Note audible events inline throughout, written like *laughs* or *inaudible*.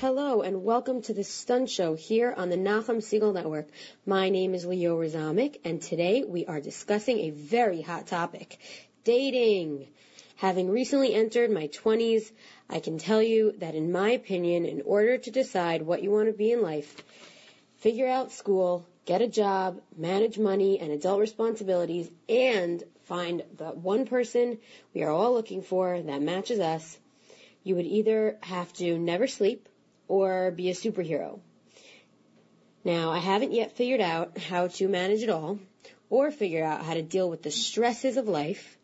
Hello and welcome to the Stunt Show here on the Nachum Segal Network. My name is Leora Zomick and today we are discussing a very hot topic, dating. Having recently entered my 20s, I can tell you that in my opinion, in order to decide what you want to be in life, figure out school, get a job, manage money and adult responsibilities, and find the one person we are all looking for that matches us, you would either have to never sleep or be a superhero. Now, I haven't yet figured out how to manage it all or figure out how to deal with the stresses of life,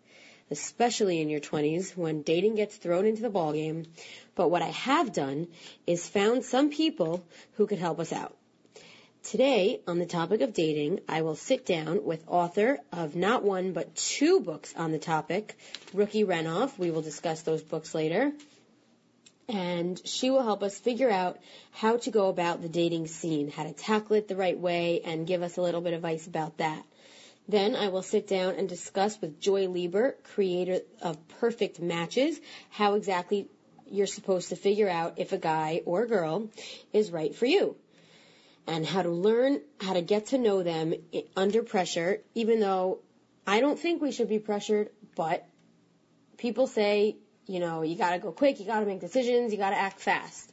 especially in your 20s when dating gets thrown into the ballgame. But what I have done is found some people who could help us out. Today, on the topic of dating, I will sit down with author of not one but two books on the topic, Ruki Renov. We will discuss those books later. And she will help us figure out how to go about the dating scene, how to tackle it the right way, and give us a little bit of advice about that. Then I will sit down and discuss with Joy Lieber, creator of Perfect Matches, how exactly you're supposed to figure out if a guy or girl is right for you and how to learn how to get to know them under pressure, even though I don't think we should be pressured, but people say, you know, you gotta go quick, you gotta make decisions, you gotta act fast.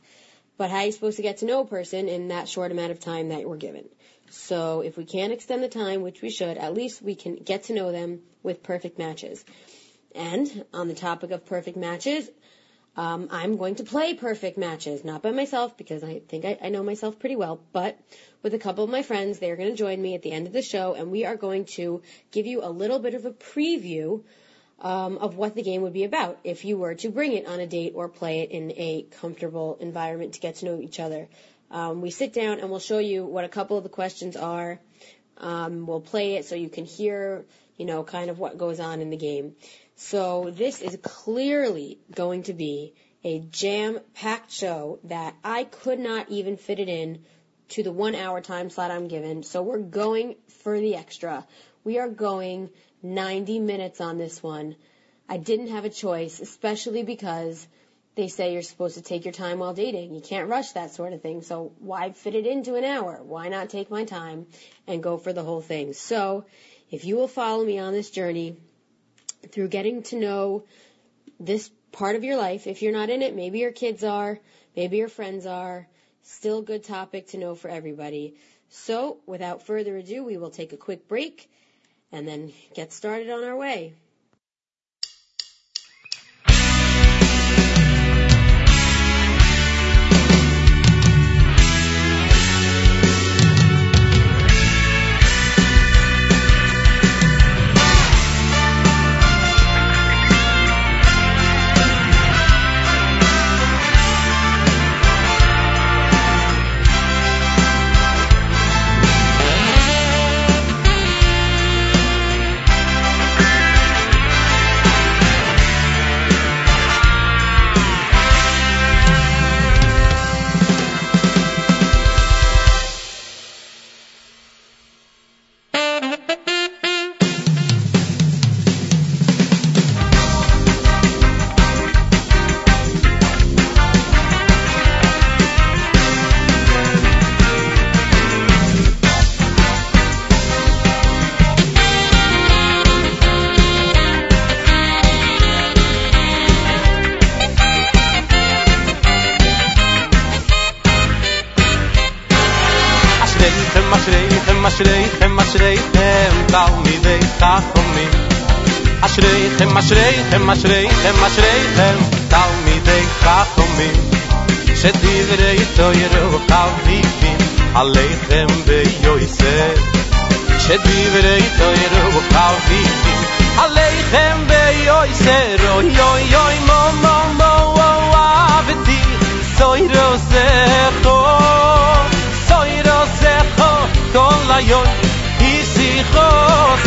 But how are you supposed to get to know a person in that short amount of time that we're given? So if we can't extend the time, which we should, at least we can get to know them with perfect matches. And on the topic of perfect matches, um, I'm going to play perfect matches, not by myself because I think I, I know myself pretty well, but with a couple of my friends. They are going to join me at the end of the show, and we are going to give you a little bit of a preview um, of what the game would be about if you were to bring it on a date or play it in a comfortable environment to get to know each other. Um, we sit down and we'll show you what a couple of the questions are. Um, we'll play it so you can hear, you know, kind of what goes on in the game. So this is clearly going to be a jam-packed show that I could not even fit it in to the one hour time slot I'm given. So we're going for the extra. We are going 90 minutes on this one. I didn't have a choice, especially because they say you're supposed to take your time while dating. You can't rush that sort of thing. So why fit it into an hour? Why not take my time and go for the whole thing? So if you will follow me on this journey, through getting to know this part of your life. If you're not in it, maybe your kids are, maybe your friends are. Still a good topic to know for everybody. So, without further ado, we will take a quick break and then get started on our way. אשריכם, אשריכם, אשריכם, תלמידי חכמים. שדברי תוירו חביבים עליכם ביוסף. שדברי תוירו חביבים עליכם ביוסף. אוי אוי אוי מו מו מו אהבתי, סוירו זכור. kol ayoy isi khosi hoy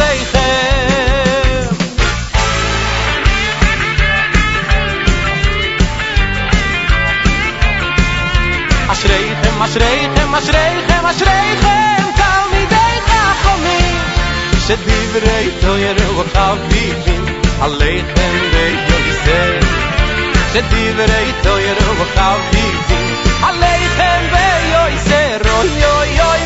אשריכם, אשריכם, אשריכם, תלמידי חכמים, שדברי תוירו וחביבים עליכם ויוסף, שדברי תוירו וחביבים עליכם ויוסף, אוי אוי אוי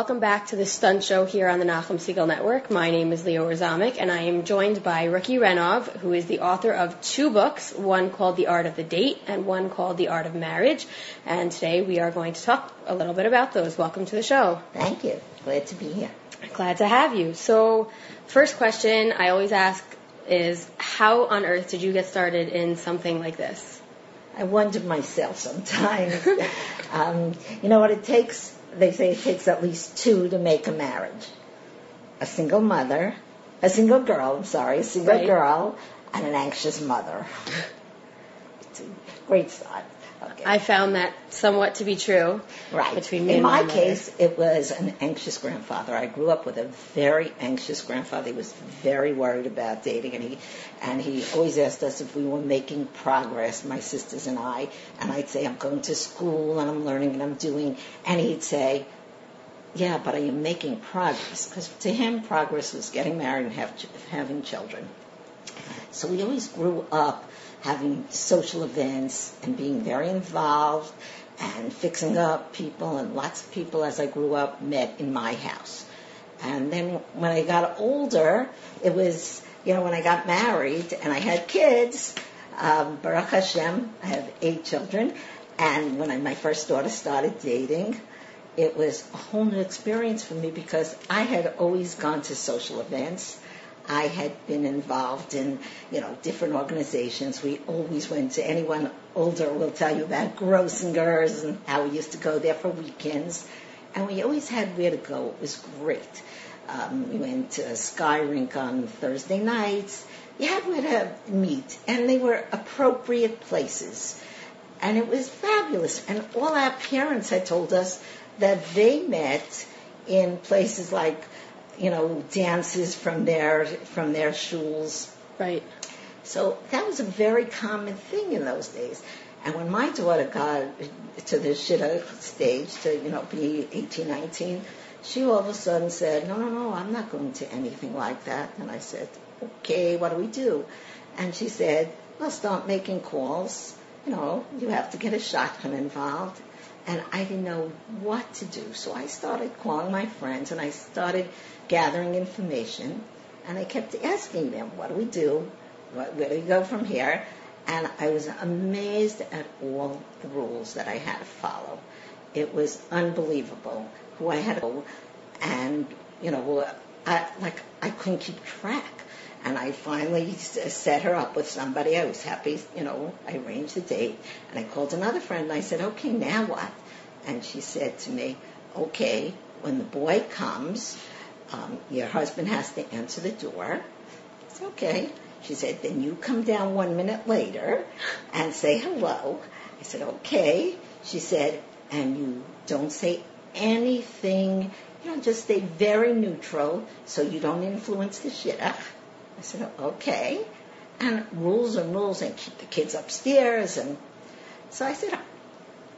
Welcome back to the Stunt Show here on the Nachum Segal Network. My name is Leora Zomick, and I am joined by Ruki Renov, who is the author of two books, one called The Art of the Date and one called The Art of Marriage. And today we are going to talk a little bit about those. Welcome to the show. Thank you. Glad to be here. Glad to have you. So, first question I always ask is how on earth did you get started in something like this? I wonder myself sometimes. *laughs* um, you know what it takes? They say it takes at least two to make a marriage. A single mother, a single girl, I'm sorry, a single Right. girl, and an anxious mother. It's a great start. Okay. I found that somewhat to be true. Right. between me In and my my case, it was an anxious grandfather. I grew up with a very anxious grandfather. He was very worried about dating, and he and he always asked us if we were making progress, my sisters and I. And I'd say, I'm going to school and I'm learning and I'm doing, and he'd say, Yeah, but are you making progress? Because to him, progress was getting married and have, having children. So we always grew up having social events and being very involved and fixing up people and lots of people as I grew up met in my house. And then when I got older, it was, you know, when I got married and I had kids, um, Baruch Hashem, I have eight children, and when I, my first daughter started dating, it was a whole new experience for me because I had always gone to social events. I had been involved in, you know, different organizations. We always went to anyone older will tell you about Grossingers and how we used to go there for weekends. And we always had where to go. It was great. Um, we went to Sky Rink on Thursday nights. You had where to meet, and they were appropriate places. And it was fabulous. And all our parents had told us that they met in places like, you know, dances from their from their shuls. Right. So that was a very common thing in those days. And when my daughter got to the shidduch stage, to you know be 18, 19, she all of a sudden said, "No, no, no, I'm not going to anything like that." And I said, "Okay, what do we do?" And she said, "Well, start making calls. You know, you have to get a shadchan involved." And I didn't know what to do, so I started calling my friends and I started gathering information. And I kept asking them, "What do we do? Where do we go from here?" And I was amazed at all the rules that I had to follow. It was unbelievable who I had to and you know, I, like I couldn't keep track. And I finally set her up with somebody. I was happy, you know, I arranged the date. And I called another friend and I said, okay, now what? And she said to me, okay, when the boy comes, um, your husband has to answer the door. It's okay. She said, then you come down one minute later and say hello. I said, okay. She said, and you don't say anything, you know, just stay very neutral so you don't influence the shidduch. I said, okay. And rules and rules and keep the kids upstairs. And so I said,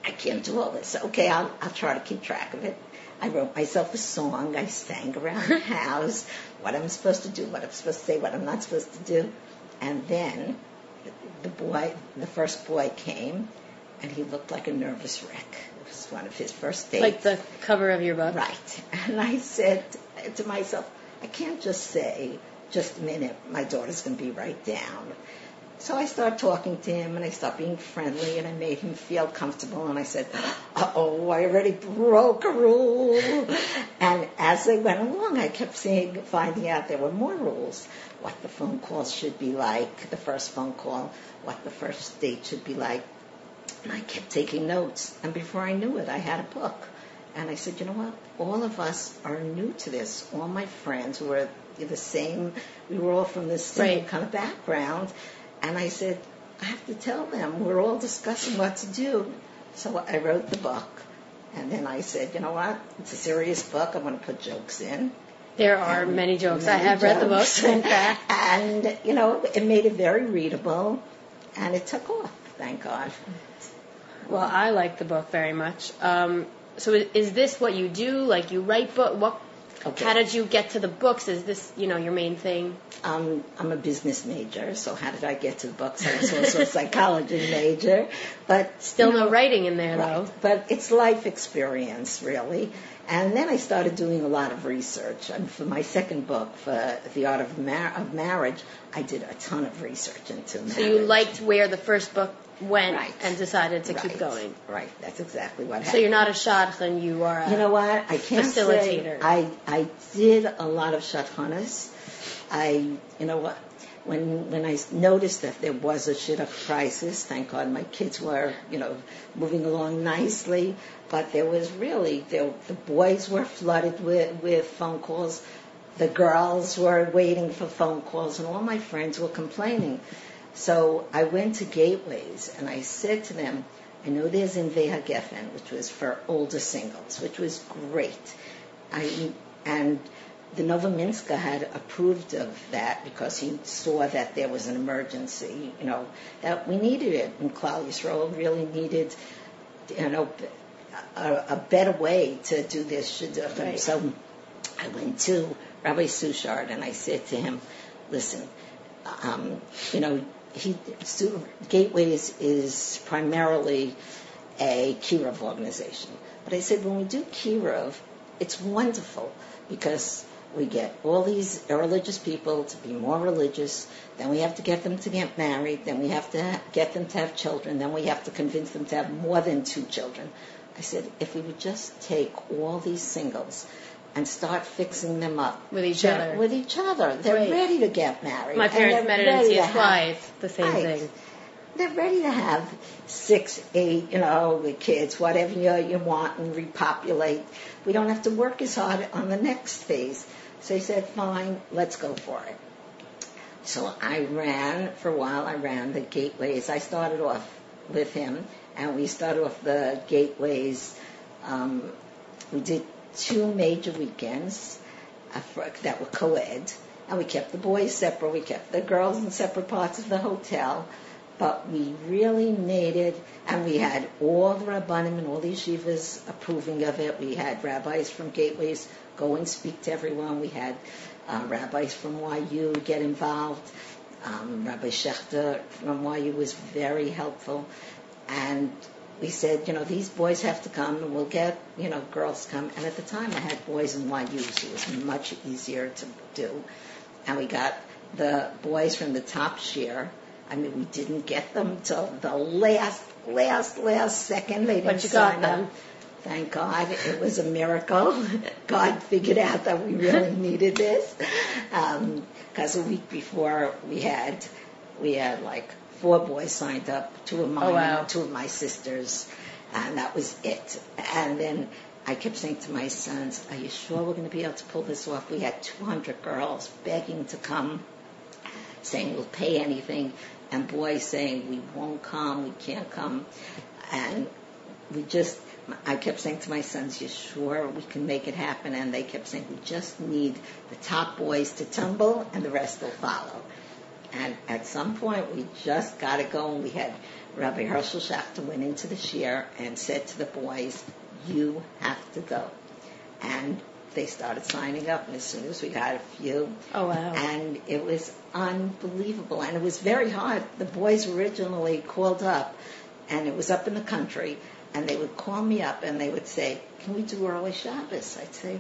I can't do all this. Okay, I'll, I'll try to keep track of it. I wrote myself a song. I sang around the house, what I'm supposed to do, what I'm supposed to say, what I'm not supposed to do. And then the boy, the first boy came, and he looked like a nervous wreck. It was one of his first dates. Like the cover of your book. Right. And I said to myself, I can't just say, just a minute, my daughter's going to be right down. So I started talking to him and I started being friendly and I made him feel comfortable and I said, oh, I already broke a rule. And as they went along, I kept seeing, finding out there were more rules. What the phone calls should be like, the first phone call, what the first date should be like. And I kept taking notes. And before I knew it, I had a book. And I said, you know what? All of us are new to this. All my friends were the same, we were all from the same Right. kind of background. And I said, I have to tell them. We're all discussing what to do. So I wrote the book. And then I said, you know what? It's a serious book. I'm going to put jokes in. There are And many jokes. I many have read the book, in fact. *laughs* and, you know, it made it very readable. And it took off, thank God. Well, I like the book very much. Um, so is this what you do? Like you write book? What? Okay. How did you get to the books? Is this you know your main thing? Um, I'm a business major, so how did I get to the books? I was also a *laughs* psychology major, but Still you know, no writing in there right. though. But it's life experience, really. And then I started doing a lot of research. And for my second book, for The Art of, Mar- of Marriage, I did a ton of research into marriage. So you liked where the first book went Right. and decided to keep going. Right, that's exactly what happened. So you're not a shadchan, you are a You know what? I can't Facilitator. say I I did a lot of shadchanas. I you know what? When when I noticed that there was a shidduch crisis, thank God my kids were you know moving along nicely, but there was really there, the boys were flooded with with phone calls. The girls were waiting for phone calls, and all my friends were complaining. So I went to Gateways and I said to them, I know there's Invei Hagefen, which was for older singles, which was great. I, and the Novominsker had approved of that because he saw that there was an emergency, you know, that we needed it. And Klal Yisrael really needed, you know, a, a better way to do this shidduch. And Right. So I went to Rabbi Suchard and I said to him, listen, um, you know, he Su- Gateways is primarily a kiruv organization. But I said, when we do kiruv, it's wonderful because we get all these irreligious people to be more religious, then we have to get them to get married, then we have to ha- get them to have children, then we have to convince them to have more than two children. I said, if we would just take all these singles and start fixing them up With each other. with each other, they're Right. ready to get married. My parents met it in ready to CSY. have- the same Right. thing. they're ready to have six, eight, you know, the kids, whatever you, you want, and repopulate. We don't have to work as hard on the next phase. So he said, fine, let's go for it. So I ran, for a while, I ran the gateways. I started off with him, and we started off the gateways. Um, we did two major weekends uh, that were co-ed, and we kept the boys separate. We kept the girls in separate parts of the hotel, but we really it, and we had all the rabbanim and all the yeshivas approving of it. We had rabbis from Gateways go and speak to everyone. We had uh, rabbis from YU get involved. Um, Rabbi Schachter from YU was very helpful, and we said, you know, these boys have to come, and we'll get, you know, girls come. And at the time, I had boys in YU, so it was much easier to do. And we got the boys from the top shiur. I mean, we didn't get them till the last, last, last second. They didn't But you got sign them. up. Thank God, it was a miracle. *laughs* God figured out that we really *laughs* needed this, um, because a week before we had, we had like four boys signed up, two of mine, Oh, wow. two of my sisters, and that was it. And then I kept saying to my sons, "Are you sure we're going to be able to pull this off?" We had 200 girls begging to come, saying we'll pay anything, and boys saying we won't come, we can't come, and we just. I kept saying to my sons, "You sure we can make it happen?" And they kept saying, "We just need the top boys to tumble, and the rest will follow." And at some point, we just got it going. We had Rabbi Herschel Schachter went into the shiur and said to the boys, "You have to go." And they started signing up, and as soon as we got a few, Oh wow. and it was unbelievable. And it was very hard. The boys originally called up, and it was up in the country, and they would call me up and they would say, "Can we do early Shabbos?" I'd say,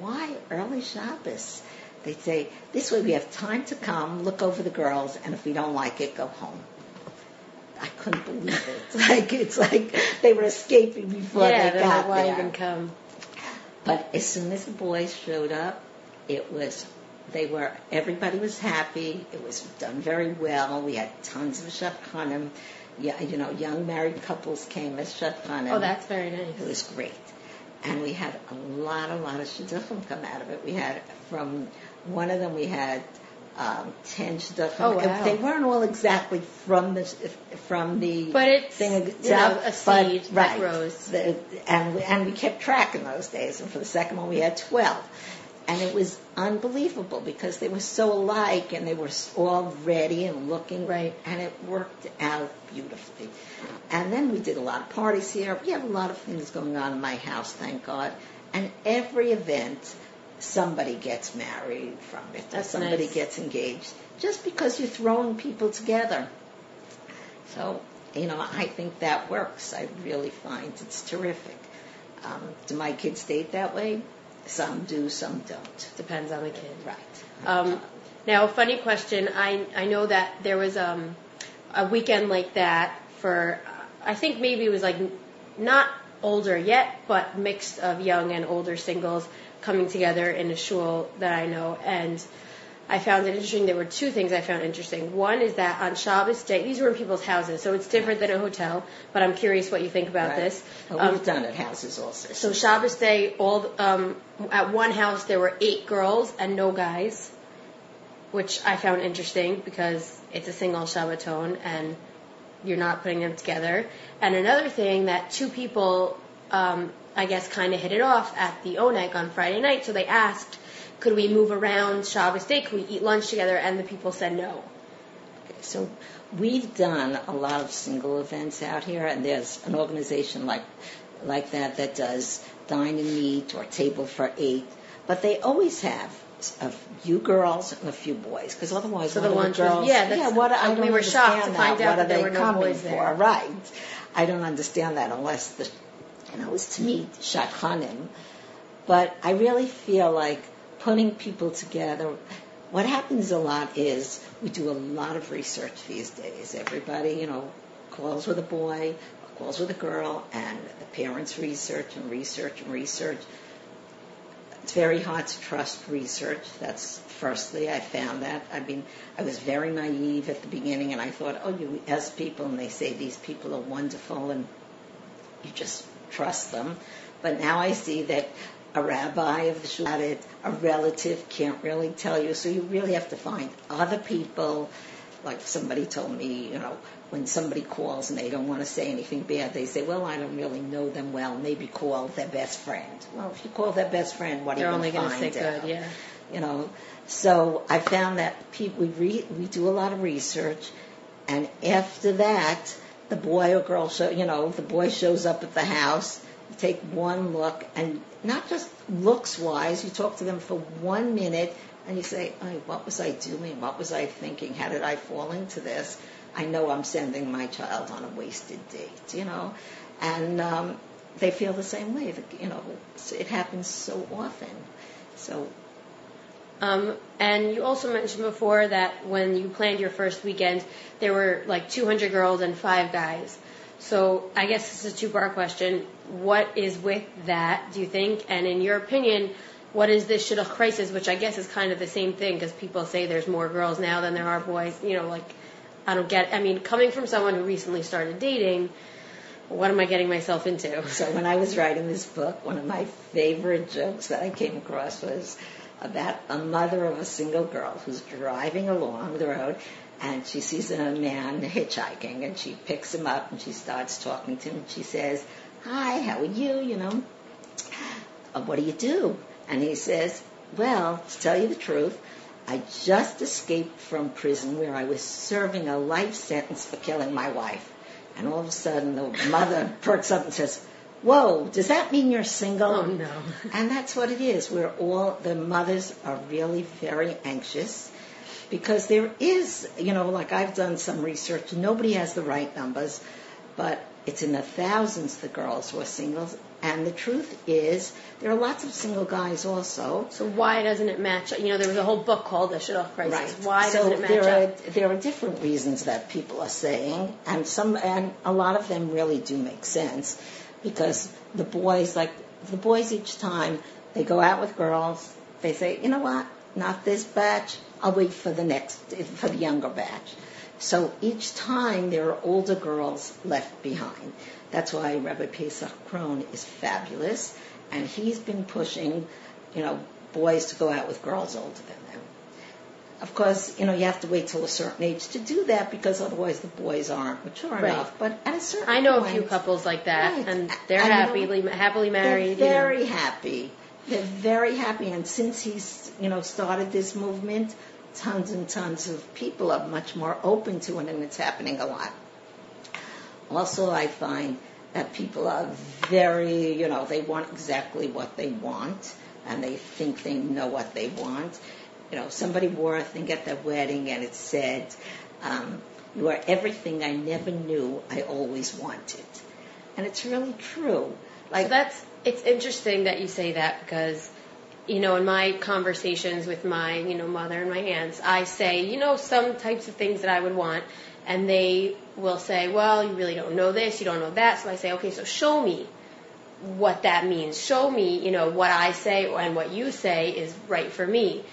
"Why early Shabbos?" They'd say, "This way we have time to come, look over the girls, and if we don't like it, go home." I couldn't believe it. *laughs* Like it's like they were escaping before yeah, they got why there. even come? But as soon as the boys showed up, it was they were everybody was happy. It was done very well. We had tons of shadchanim. Yeah, you know, young married couples came as shadchanim. Oh, that's very nice. it was great. And we had a lot, a lot of shidduchim come out of it. We had from one of them we had um, ten shidduchim. Oh, wow. They weren't all exactly from the from the But it's thing you know, itself, a but- seed that right. grows. The, and and we kept track in those days. And for the second one, we had twelve, and it was unbelievable because they were so alike, and they were all ready and looking Right. and it worked out beautifully. And then we did a lot of parties here. We have a lot of things going on in my house, thank God. And every event, somebody gets married from it, or That's somebody nice. gets engaged, just because you're throwing people together. So, you know, I think that works. I really find it's terrific. Um, do my kids date that way? Some do, some don't. Depends on the kid. Right. Um, now, a funny question. I I know that there was um, a weekend like that for I think maybe it was like not older yet, but mixed of young and older singles coming together in a shul that I know, and I found it interesting. There were two things I found interesting. One is that on Shabbos day, these were in people's houses, so it's different than a hotel. But I'm curious what you think about Right. this. Well, Um, we've done it houses also. so Shabbos day, all um, at one house there were eight girls and no guys, which I found interesting because it's a single Shabbaton and you're not putting them together. And another thing that two people, um, I guess, kind of hit it off at the Oneg on Friday night. So they asked, could we move around Shabbos day? Could we eat lunch together? And the people said no. So we've done a lot of single events out here, and there's an organization like like that that does dine and meet or table for eight, but they always have a few girls and a few boys, because otherwise, So the are ones the with- girls? yeah, that's- what I we were shocked to find that. out what that there they were no coming boys for? there. Right. I don't understand that unless the you know was to meet shadchanim. But I really feel like putting people together. What happens a lot is we do a lot of research these days. Everybody, you know, calls with a boy, calls with a girl, and the parents research and research and research. It's very hard to trust research. That's firstly, I found that. I mean, I was very naive at the beginning, and I thought, oh, you ask people, and they say these people are wonderful, and you just trust them. But now I see that a rabbi of the shul, it, a relative can't really tell you, so you really have to find other people. Like somebody told me, you know, when somebody calls and they don't want to say anything bad, they say, well, I don't really know them well. Maybe call their best friend. Well, if you call their best friend, what They're are you only going to say out? good, yeah. you know. So I found that people we re, we do a lot of research, and after that, the boy or girl show you know the boy shows up at the house. You take one look, and not just looks wise, you talk to them for one minute, and you say, oh, "What was I doing? What was I thinking? How did I fall into this?" I know I'm sending my child on a wasted date, you know, and um, they feel the same way. You know, it happens so often. So Um, and you also mentioned before that when you planned your first weekend, there were like 200 girls and five guys. So I guess this is a two-part question. What is with that, do you think? And in your opinion, what is this shidduch crisis, which I guess is kind of the same thing because people say there's more girls now than there are boys. You know, like, I don't get I mean, coming from someone who recently started dating, what am I getting myself into? So when I was writing this book, one of my favorite jokes that I came across was about a mother of a single girl who's driving along the road and she sees a man hitchhiking and she picks him up and she starts talking to him. and She says, "Hi, how are you? You know, uh, what do you do?" And he says, "Well, to tell you the truth, I just escaped from prison where I was serving a life sentence for killing my wife. And all of a sudden, the mother *laughs* perks up and says, Whoa, does that mean you're single? Oh no. *laughs* And that's what it is. We're all, the mothers are really very anxious because there is, you know, like I've done some research, nobody has the right numbers, but it's in the thousands the girls who are singles. And the truth is, there are lots of single guys also. So why doesn't it match? You know, there was a whole book called The Shidduch Crisis. Right. Why so doesn't it match there up? Are, there are different reasons that people are saying, and some, and a lot of them really do make sense, because the boys, like the boys, each time they go out with girls, they say, you know what, not this batch. I'll wait for the next, for the younger batch. So each time there are older girls left behind. That's why Rabbi Pesach Krohn is fabulous, and he's been pushing, you know, boys to go out with girls older than them. Of course, you know, you have to wait till a certain age to do that because otherwise the boys aren't mature Right. enough. But at a certain I know a few couples like that, Right. and they're And, you know, happily happily married. they're you know. very happy. They're very happy, and since he's you know started this movement, tons and tons of people are much more open to it, and it's happening a lot. Also, I find that people are very you know they want exactly what they want, and they think they know what they want. You know, somebody wore a thing at their wedding, and it said. Um, you are everything I never knew I always wanted. And it's really true. Like So that's it's interesting that you say that because you know in my conversations with my you know mother and my aunts I say you know some types of things that I would want and they will say well you really don't know this you don't know that so I say okay so show me what that means show me you know what I say and what you say is right for me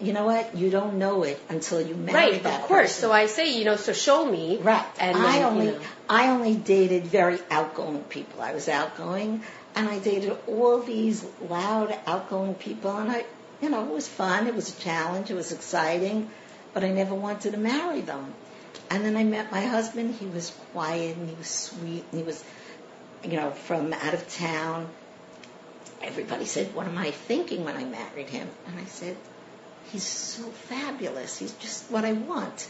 you know what? You don't know it until you marry right that of course person. so I say you know so show me right. and I then, only you know, I only dated very outgoing people. I was outgoing, and I dated all these loud, outgoing people, and I, you know, it was fun. It was a challenge. It was exciting, but I never wanted to marry them. And then I met my husband. He was quiet and he was sweet and he was, you know, from out of town. Everybody said, "What am I thinking when I married him?" And I said, he's so fabulous. He's just what I want.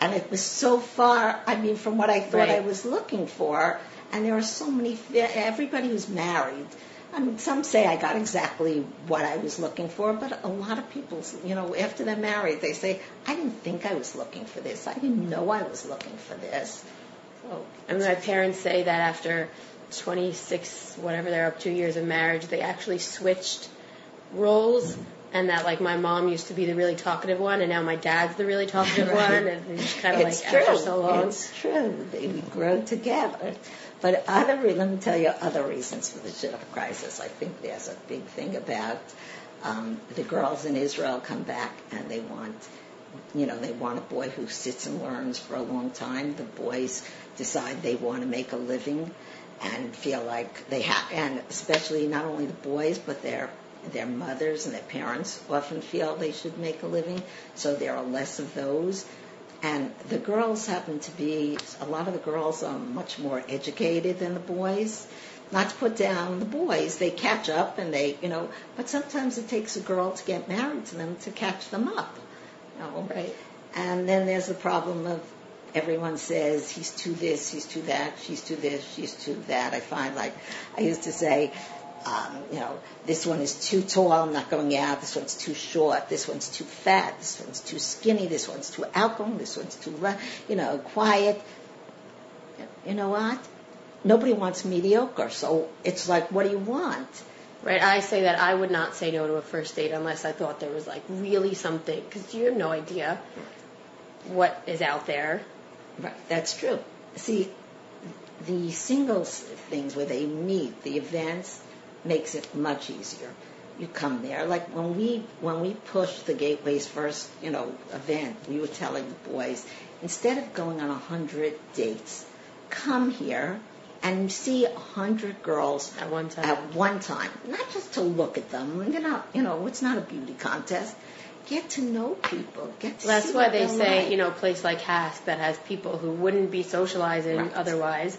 And it was so far, I mean, from what I thought I was looking for. And there are so many, everybody who's married, I mean, some say I got exactly what I was looking for, but a lot of people, you know, after they're married, they say, I didn't think I was looking for this. I didn't know I was looking for this. So, And my parents say that after 26, whatever they're up to years of marriage, they actually switched roles. And that, like, my mom used to be the really talkative one, and now my dad's the really talkative Right. one. And it's kind of like true. after so long. It's true. They grow together. But other, re- let me tell you other reasons for the shidduch crisis. I think there's a big thing about um, the girls in Israel come back and they want, you know, they want a boy who sits and learns for a long time. The boys decide they want to make a living and feel like they have, and especially not only the boys, but their their mothers and their parents often feel they should make a living. So there are less of those. And the girls happen to be, a lot of the girls are much more educated than the boys. Not to put down the boys, they catch up and they, you know, but sometimes it takes a girl to get married to them to catch them up. You know? Right. And then there's the problem of everyone says he's too this, he's too that, she's too this, she's too that. I find like, I used to say, um, you know, this one is too tall, I'm not going out. This one's too short. This one's too fat. This one's too skinny. This one's too outgoing. This one's too, you know, quiet. You know what? Nobody wants mediocre. So it's like, what do you want? Right. I say that I would not say no to a first date unless I thought there was, like, really something, because you have no idea what is out there. Right. That's true. See, the singles things where they meet, the events, makes it much easier. You come there. Like when we when we pushed the Gateway's first, you know, event, we were telling the boys, instead of going on a hundred dates, come here and see a hundred girls At one time. at one time. Not just to look at them. They're not, you know, it's not a beauty contest. Get to know people. Get to Well, that's why they say, like. you know, a place like HASC that has people who wouldn't be socializing Right. otherwise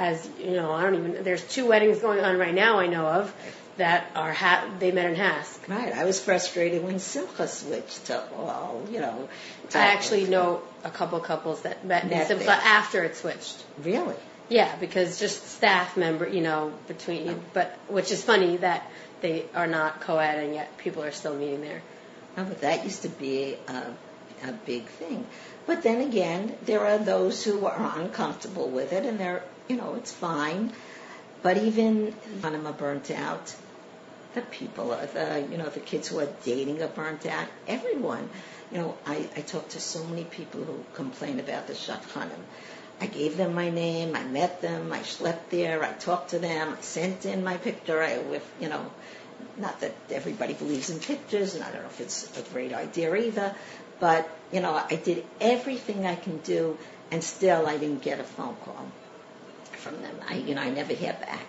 has, you know, I don't even, there's two weddings going on right now I know of that are ha- they met in HASC. Right. I was frustrated when Simcha switched to all, you know. I actually know a couple couples that met in Simcha there. after it switched. Really? Yeah, because just staff member, you know, between, oh. but which is funny that they are not co-ed and yet people are still meeting there. No, but that used to be a, a big thing. But then again, there are those who are uncomfortable with it, and they're, you know, it's fine. But even I'm burnt out, the people, the, you know, the kids who are dating are burnt out. Everyone, you know, I, I talk to so many people who complain about the shadchanim. I gave them my name, I met them, I slept there, I talked to them, I sent in my picture, I, with, you know, not that everybody believes in pictures, and I don't know if it's a great idea either, but, you know, I did everything I can do, and still I didn't get a phone call from them. I, you know, I never hear back.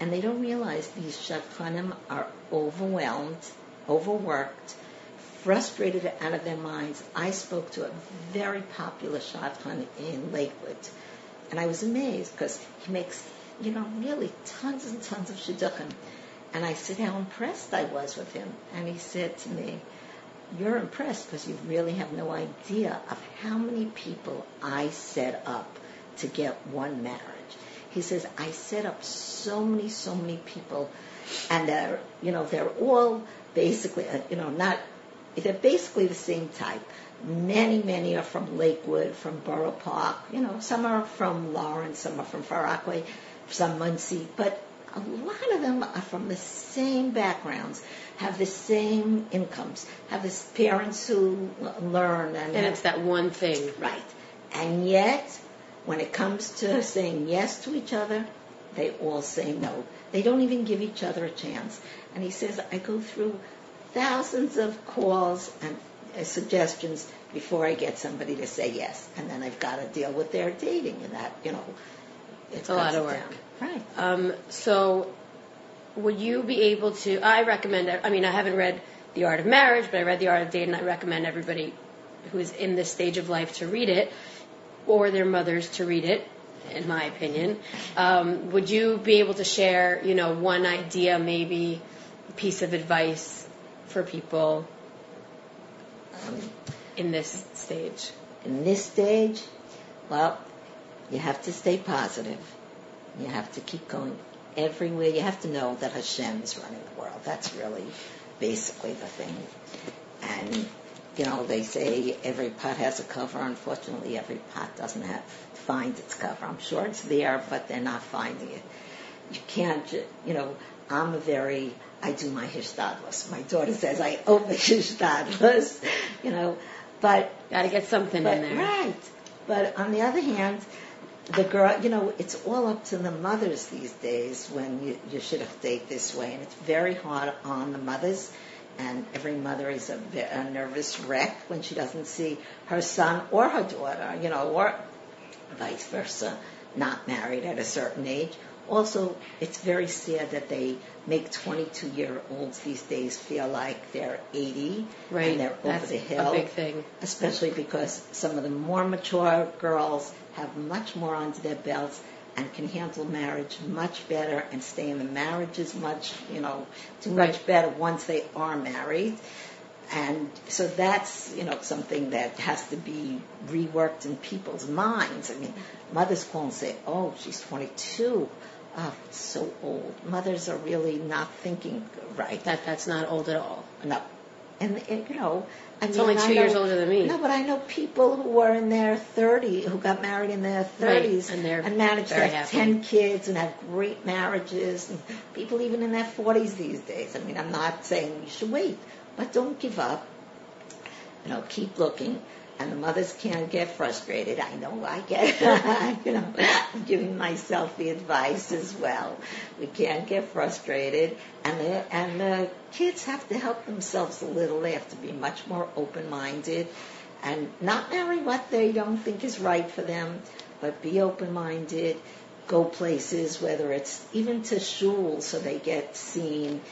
And they don't realize these shadchanim are overwhelmed, overworked, frustrated out of their minds. I spoke to a very popular shadchan in Lakewood, and I was amazed because he makes, you know, really tons and tons of shidduchim. And I said how impressed I was with him. And he said to me, you're impressed because you really have no idea of how many people I set up to get one marriage. He says, I set up so many, so many people, and they're, you know, they're all basically, uh, you know, not, they're basically the same type. Many, many are from Lakewood, from Borough Park, you know, some are from Lawrence, some are from Far Rockaway, some Monsey, but a lot of them are from the same backgrounds, have the same incomes, have the parents who learn and, And it's that one thing. Right. And yet, when it comes to saying yes to each other, they all say no. They don't even give each other a chance. And he says, I go through thousands of calls and uh, suggestions before I get somebody to say yes. And then I've got to deal with their dating and that, you know. It It's a lot of work. down. Right. Um, so, would you be able to? I recommend. I mean, I haven't read The Art of Marriage, but I read The Art of Dating. I recommend everybody who's in this stage of life to read it, or their mothers to read it. In my opinion, um, would you be able to share, you know, one idea, maybe piece of advice for people Um, in this stage? in this stage, well, you have to stay positive. You have to keep going everywhere. You have to know that Hashem is running the world. That's really basically the thing. And, you know, they say every pot has a cover. Unfortunately, every pot doesn't have find its cover. I'm sure it's there, but they're not finding it. You can't, you know, I'm a very, I do my hishtadlus. My daughter says I over *laughs* hishtadlus, you know, but Got to get something but, in there. Right. But on the other hand, the girl, you know, it's all up to the mothers these days when you, you should have dated this way. And it's very hard on the mothers. And every mother is a, a nervous wreck when she doesn't see her son or her daughter, you know, or vice versa, not married at a certain age. Also, it's very sad that they make 22 year olds these days feel like they're 80 Right. and they're over That's the hill a big thing. especially because some of the more mature girls have much more under their belts and can handle marriage much better and stay in the marriages much, you know, do much better once they are married. And so that's, you know, something that has to be reworked in people's minds. I mean, mothers call and say, oh, she's 22. Oh, so old. Mothers are really not thinking right. That that's not old at all. No. And, and, you know, I It's mean, only two years know- older than me. No, but I know people who were in their 30, who got married in their 30s Right, and they're managed to have happy. 10 kids and have great marriages. And people even in their 40s these days. I mean, I'm not saying you should wait, but don't give up. You know, keep looking. And the mothers can't get frustrated. I know I get, *laughs* you know, giving myself the advice as well. We can't get frustrated. And the, and the kids have to help themselves a little. They have to be much more open-minded and not marry what they don't think is right for them, but be open-minded. Go places, whether it's even to shul so they get seen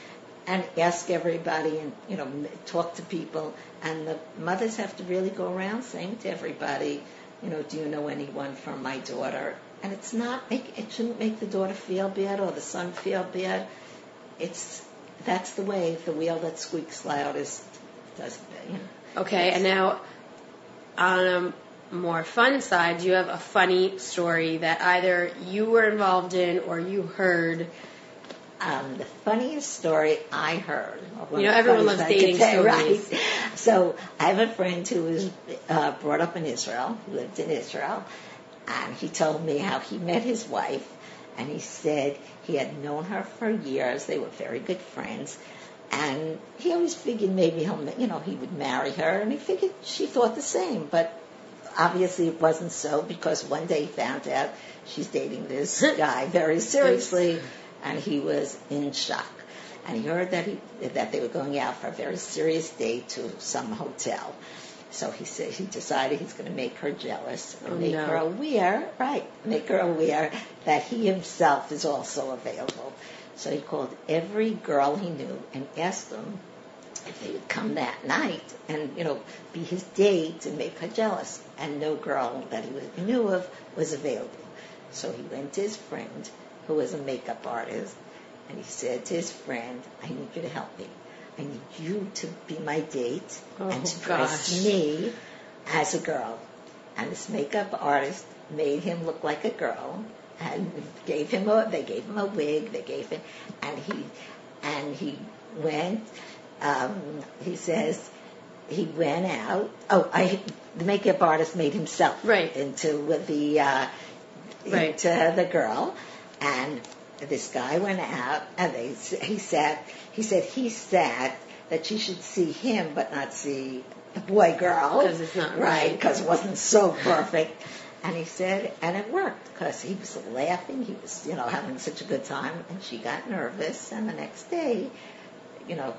and ask everybody and you know talk to people and the mothers have to really go around saying to everybody you know do you know anyone for my daughter and it's not make it shouldn't make the daughter feel bad or the son feel bad it's that's the way the wheel that squeaks loudest does it. You know. Okay, and now on a more fun side, you have a funny story that either you were involved in or you heard? Um, the funniest story I heard. You know, everyone loves dating say, *laughs* stories. Right. So I have a friend who was uh, brought up in Israel, lived in Israel, and he told me how he met his wife, and he said he had known her for years. They were very good friends, and he always figured maybe he'll, you know, he would marry her, and he figured she thought the same, but obviously it wasn't so because one day he found out she's dating this *laughs* guy very seriously, and he was in shock. And he heard that he that they were going out for a very serious date to some hotel. So he said he decided he's going to make her jealous and Oh, make no. her aware, right? Make her aware that he himself is also available. So he called every girl he knew and asked them if they would come that night and you know be his date and make her jealous. And no girl that he was, knew of was available. So he went to his friend, who was a makeup artist, and he said to his friend, "I need you to help me. I need you to be my date Oh, and to dress me as a girl." And this makeup artist made him look like a girl and gave him a they gave him a wig they gave him and he and he went um he says he went out oh i the makeup artist made himself Right. into with the uh Right. into the girl and this guy went out and they he said he said he said that she should see him but not see the boy girl. Because it's not right right. because it wasn't so perfect and he said, and it worked because he was laughing. He was, you know, having such a good time. And she got nervous. And the next day, you know,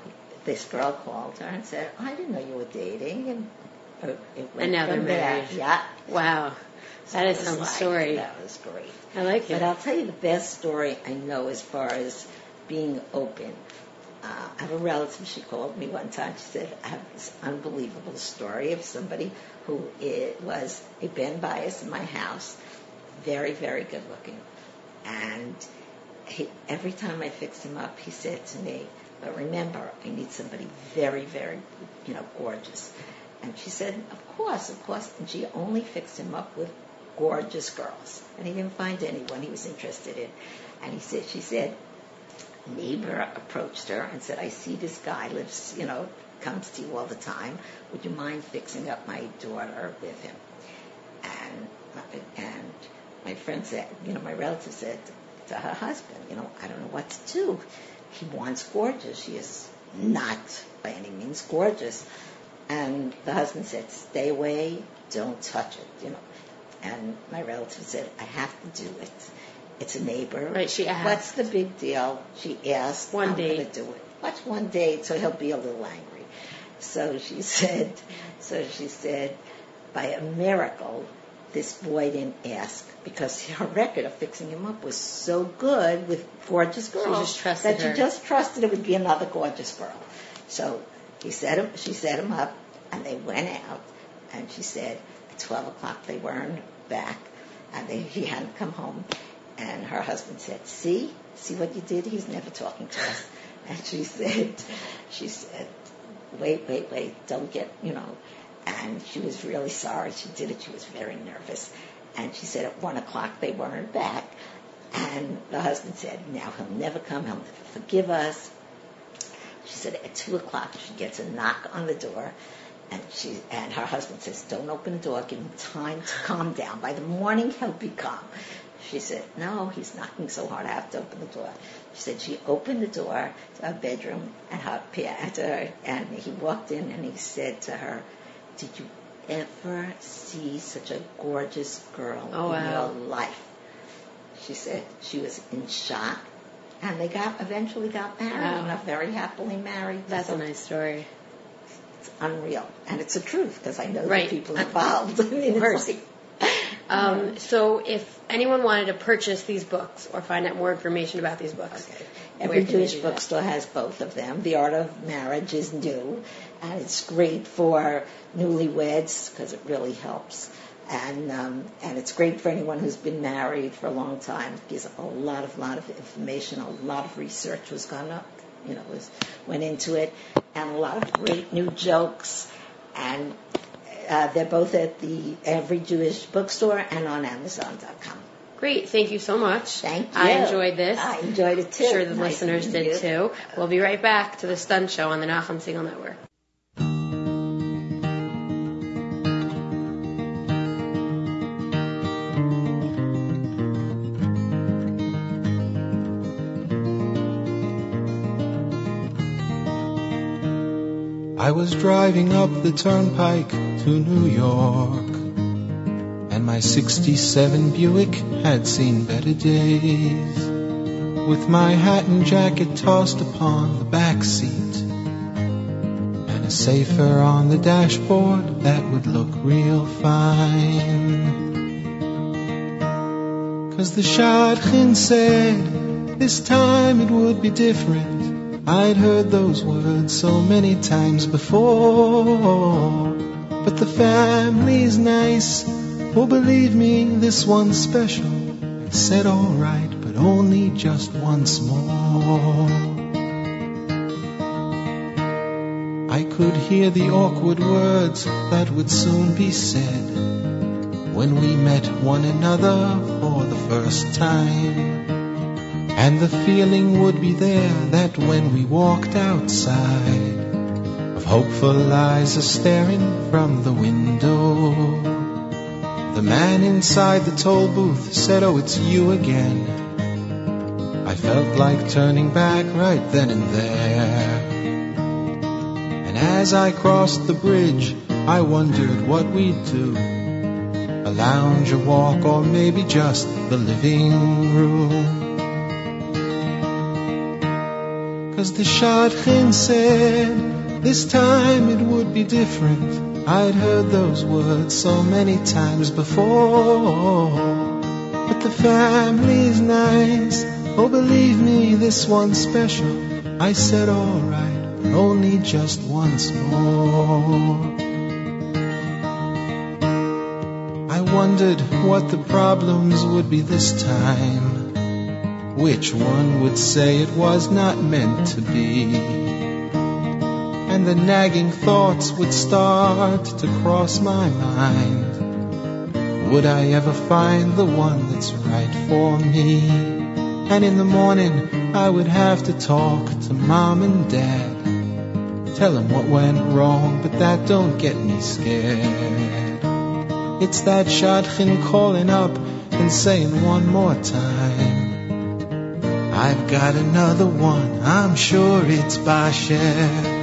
this girl called her and said, I didn't know you were dating. And it went And now from they're there. married. Yeah. Wow, that is It was some like- story. That was great. I like it. But. I'll tell you the best story I know as far as being open. Uh, I have a relative, she called me one time, she said, I have this unbelievable story of somebody who it was a Ben bias in my house, very, very good looking. And he, every time I fixed him up, he said to me, but remember, I need somebody very, very, you know, gorgeous. And she said, of course, of course. And she only fixed him up with gorgeous girls. And he didn't find anyone he was interested in. And he said, she said, neighbor approached her and said, I see this guy lives, you know, comes to you all the time. Would you mind fixing up my daughter with him? And, and my friend said, you know, my relative said to her husband, you know, I don't know what to do. He wants gorgeous. She is not by any means gorgeous. And the husband said, stay away, don't touch it, you know. And my relative said, I have to do it. It's a neighbor. Right, she asked. What's the big deal? She asked. One I'm date. going to do it. What's one date? So he'll be a little angry. So she *laughs* said, so she said, by a miracle, this boy didn't ask because her record of fixing him up was so good with gorgeous girls just trusted that her. she just trusted it would be another gorgeous girl. So he set him, she set him up, and they went out. And she said 12 o'clock they weren't back, and they, he hadn't come home. And her husband said, "See, see what you did? He's never talking to us." *laughs* And she said, "She said, wait, wait, wait, don't get, you know." And she was really sorry she did it. She was very nervous. And she said at one o'clock they weren't back. And the husband said, now he'll never come. He'll never forgive us. She said at two o'clock she gets a knock on the door. And she and her husband says, "Don't open the door. Give him time to calm down. By the morning, he'll be calm." She said, "No, he's knocking so hard. I have to open the door." She said she opened the door to her bedroom and her to her, and he walked in and he said to her, "Did you ever see such a gorgeous girl Oh, in wow. your life?" She said she was in shock, and they got eventually got married Wow. and are very happily married. That's So a nice story. It's unreal, and it's a truth because I know Right. the people involved. *laughs* I mean, it's course. like- Um, so if anyone wanted to purchase these books or find out more information about these books, Every can they Jewish bookstore has both of them. The Art of Marriage is new, and it's great for newlyweds because it really helps. And um, and it's great for anyone who's been married for a long time. It gives a lot of lot of information. A lot of research was gone up you know, was, went into it, and a lot of great new jokes, and uh, they're both at the Every Jewish Bookstore and on Amazon.com. Great, thank you so much. Thank you. I enjoyed this. I enjoyed it too. I'm sure the Nice listeners did too. We'll be right back to the Stunt Show on the Nachum Segal Network. I was driving up the turnpike to New York, and my 67 Buick had seen better days. With my hat and jacket tossed upon the back seat, and a sefer on the dashboard that would look real fine. Cause the shadchan said this time it would be different. I'd heard those words so many times before. But the family's nice. Oh, believe me, this one's special. I said alright, but only just once more. I could hear the awkward words that would soon be said when we met one another for the first time. And the feeling would be there that when we walked outside, of hopeful eyes are staring from the window. The man inside the toll booth said, Oh, it's you again. I felt like turning back right then and there. And as I crossed the bridge, I wondered what we'd do. A lounge, a walk, or maybe just the living room. Cause the shadchan said this time it would be different. I'd heard those words so many times before. But the family's nice. Oh, believe me, this one's special. I said alright, but only just once more. I wondered what the problems would be this time. Which one would say it was not meant to be? And the nagging thoughts would start to cross my mind. Would I ever find the one that's right for me? And in the morning, I would have to talk to mom and dad. Tell them what went wrong, but that don't get me scared. It's that shadchan calling up and saying one more time. I've got another one, I'm sure it's by I'm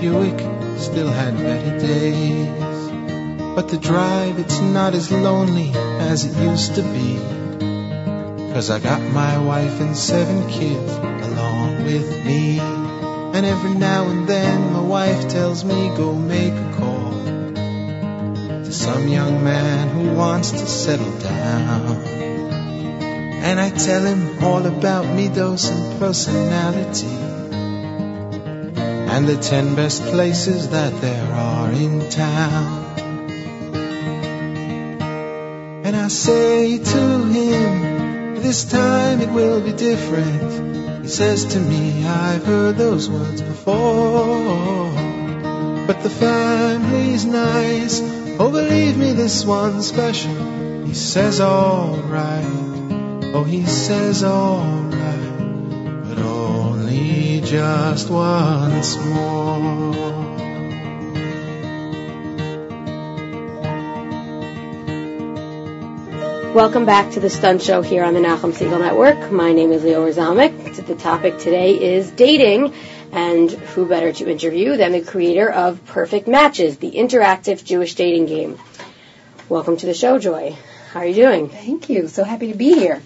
Buick still had better days. But the drive, it's not as lonely as it used to be. Cause I got my wife and seven kids along with me. And every now and then my wife tells me go make a call to some young man who wants to settle down. And I tell him all about middos and personality and the ten best places that there are in town. And I say to him, this time it will be different. He says to me, I've heard those words before. But the family's nice. Oh, believe me, this one's special. He says, alright. Oh, he says alright, just once more. Welcome back to the Stunt Show here on the Nachum Segal Network. My name is Leora Zomick. The topic today is dating, and who better to interview than the creator of Perfect Matches, the interactive Jewish dating game. Welcome to the show, Joy. How are you doing? Thank you. So happy to be here.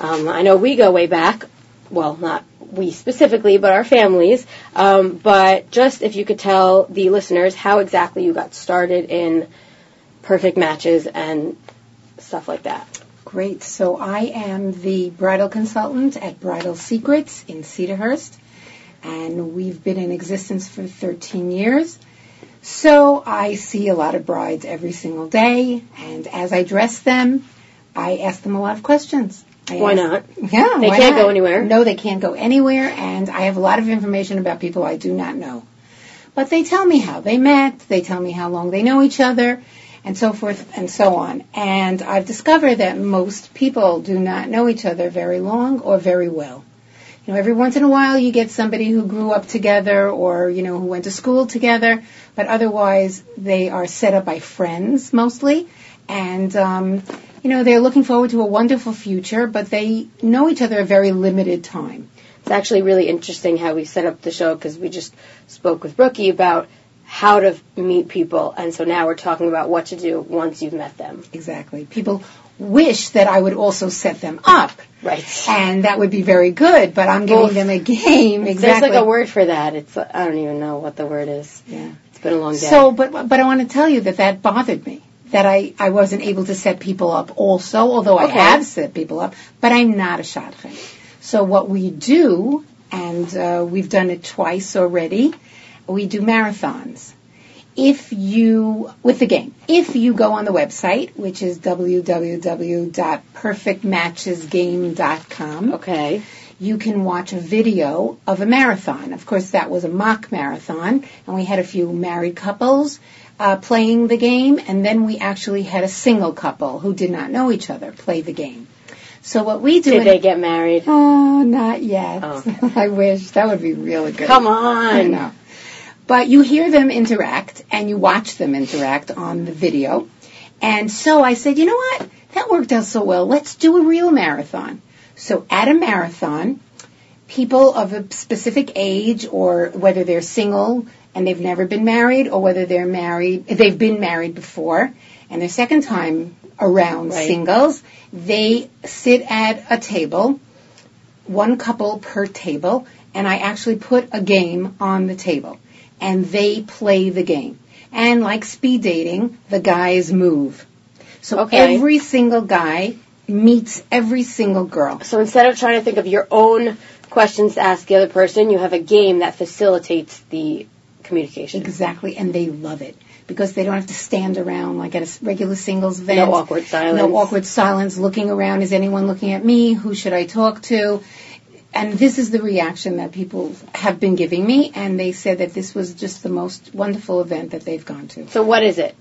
Um, I know we go way back. Well, not we specifically, but our families. Um, but just if you could tell the listeners how exactly you got started in perfect matches and stuff like that. Great. So I am the bridal consultant at Bridal Secrets in Cedarhurst, and we've been in existence for 13 years. So I see a lot of brides every single day, and as I dress them, I ask them a lot of questions. I Why not? Yeah, They why can't not? go anywhere. No, they can't go anywhere, and I have a lot of information about people I do not know. But they tell me how they met, they tell me how long they know each other, and so forth and so on. And I've discovered that most people do not know each other very long or very well. You know, every once in a while you get somebody who grew up together or, you know, who went to school together, but otherwise they are set up by friends mostly. And, um, you know, they're looking forward to a wonderful future, but they know each other a very limited time. It's actually really interesting how we set up the show because we just spoke with Ruki about how to meet people, and so now we're talking about what to do once you've met them. Exactly. People wish that I would also set them up, Right. and that would be very good, but I'm giving them a game. Exactly. There's like a word for that. It's I don't even know what the word is. Yeah. It's been a long day. So, but but I want to tell you that that bothered me. That I, I wasn't able to set people up also, although I have set people up, but I'm not a shadchan. So what we do, and uh, we've done it twice already, we do marathons. If you, with the game, if you go on the website, which is www.perfectmatchesgame.com, okay. you can watch a video of a marathon. Of course, that was a mock marathon, and we had a few married couples uh, playing the game, and then we actually had a single couple who did not know each other play the game. So what we do Did they get married? Oh, not yet. Oh. *laughs* I wish that would be really good. Come I on. know. But you hear them interact and you watch them interact on the video. And so I said, you know what? That worked out so well. Let's do a real marathon. So at a marathon, people of a specific age or whether they're single and they've never been married or whether they're married, they've been married before and their second time around Right. singles, they sit at a table, one couple per table, and I actually put a game on the table and they play the game. And like speed dating, the guys move. So Okay. every single guy meets every single girl. So instead of trying to think of your own questions to ask the other person, you have a game that facilitates the communication. Exactly, and they love it because they don't have to stand around like at a regular singles event. No awkward silence. No awkward silence. Looking around, is anyone looking at me? Who should I talk to? And this is the reaction that people have been giving me, and they said that this was just the most wonderful event that they've gone to. So what is it?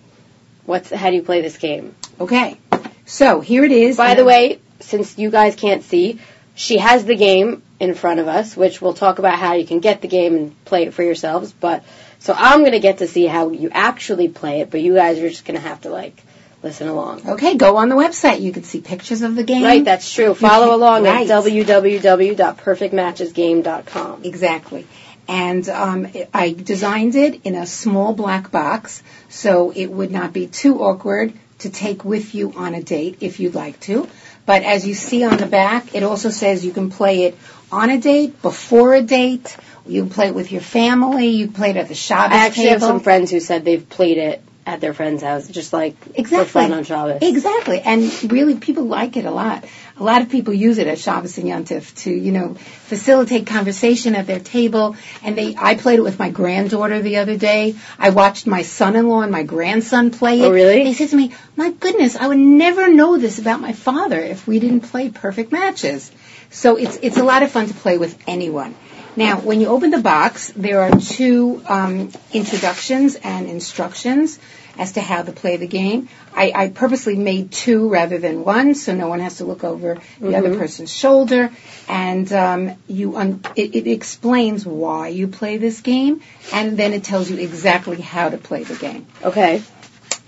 What's how do you play this game? Okay, so here it is. By the way, since you guys can't see, she has the game in front of us, which we'll talk about how you can get the game and play it for yourselves. But so I'm gonna get to see how you actually play it, but you guys are just gonna have to like listen along. Okay, go on the website. You can see pictures of the game. Right, that's true. Follow can- along right. at www.perfectmatchesgame.com. Exactly. And um, I designed it in a small black box so it would not be too awkward to take with you on a date if you'd like to. But as you see on the back, it also says you can play it on a date, before a date. You can play it with your family. You can play it at the Shabbos I actually table. have some friends who said they've played it at their friend's house, just like Exactly. for fun on Shabbos. Exactly. And really, people like it a lot. A lot of people use it at Shabbos and Yontif to, you know, facilitate conversation at their table. And they, I played it with my granddaughter the other day. I watched my son-in-law and my grandson play it. Oh, really? They said to me, my goodness, I would never know this about my father if we didn't play perfect matches. So it's, it's a lot of fun to play with anyone. Now, when you open the box, there are two um, introductions and instructions as to how to play the game. I, I purposely made two rather than one, so no one has to look over the other person's shoulder. And um, you, un- it, it explains why you play this game, and then it tells you exactly how to play the game Okay.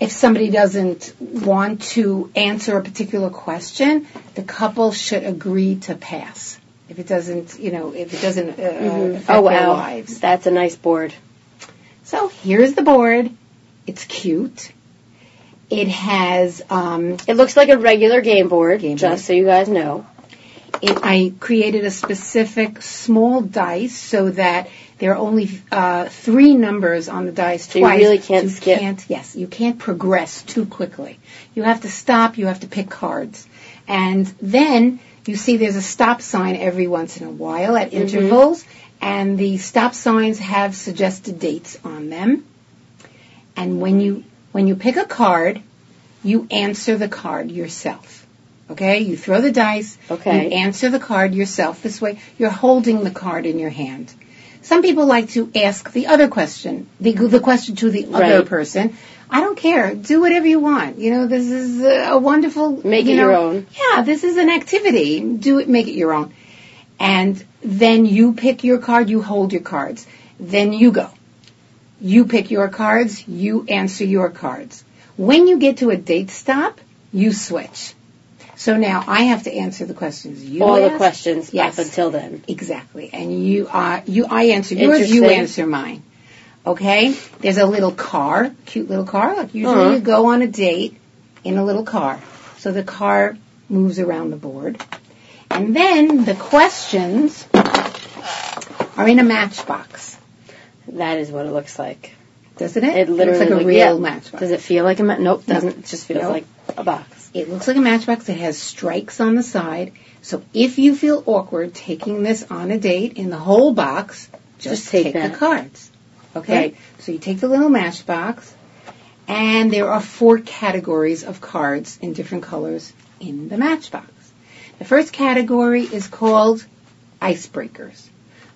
if somebody doesn't want to answer a particular question, the couple should agree to pass. If it doesn't, you know, if it doesn't uh, affect Oh their wow, lives. that's a nice board. So here's the board. It's cute. It has, um, It looks like a regular game board, Game just board. so you guys know. it, I created a specific small dice so that there are only uh, three numbers on the dice So you really can't You skip. Can't, yes, you can't progress too quickly. You have to stop. You have to pick cards, and then you see there's a stop sign every once in a while at Mm-hmm. intervals, and the stop signs have suggested dates on them. And when you when you pick a card, you answer the card yourself. Okay? You throw the dice. Okay. You answer the card yourself. This way, you're holding the card in your hand. Some people like to ask the other question, the, the question to the other Right. person. I don't care. Do whatever you want. You know, this is a, a wonderful. Make you it know, your own. Yeah, this is an activity. Do it, make it your own. And then you pick your card, you hold your cards. Then you go. You pick your cards, you answer your cards. When you get to a date stop, you switch. So now I have to answer the questions you All the questions Yes. up until then. Exactly. And you uh you I answer yours, you answer mine. Okay? There's a little car, cute little car. Like usually Uh-huh. you go on a date in a little car. So the car moves around the board. And then the questions are in a matchbox. That is what it looks like. Doesn't it? It literally looks like a real yeah. matchbox. Does it feel like a ma- Nope, No. doesn't. It just feels Nope. like a box. It looks like a matchbox. It has strikes on the side. So if you feel awkward taking this on a date in the whole box, just, Just take the cards. Okay? Right. So you take the little matchbox, and there are four categories of cards in different colors in the matchbox. The first category is called icebreakers.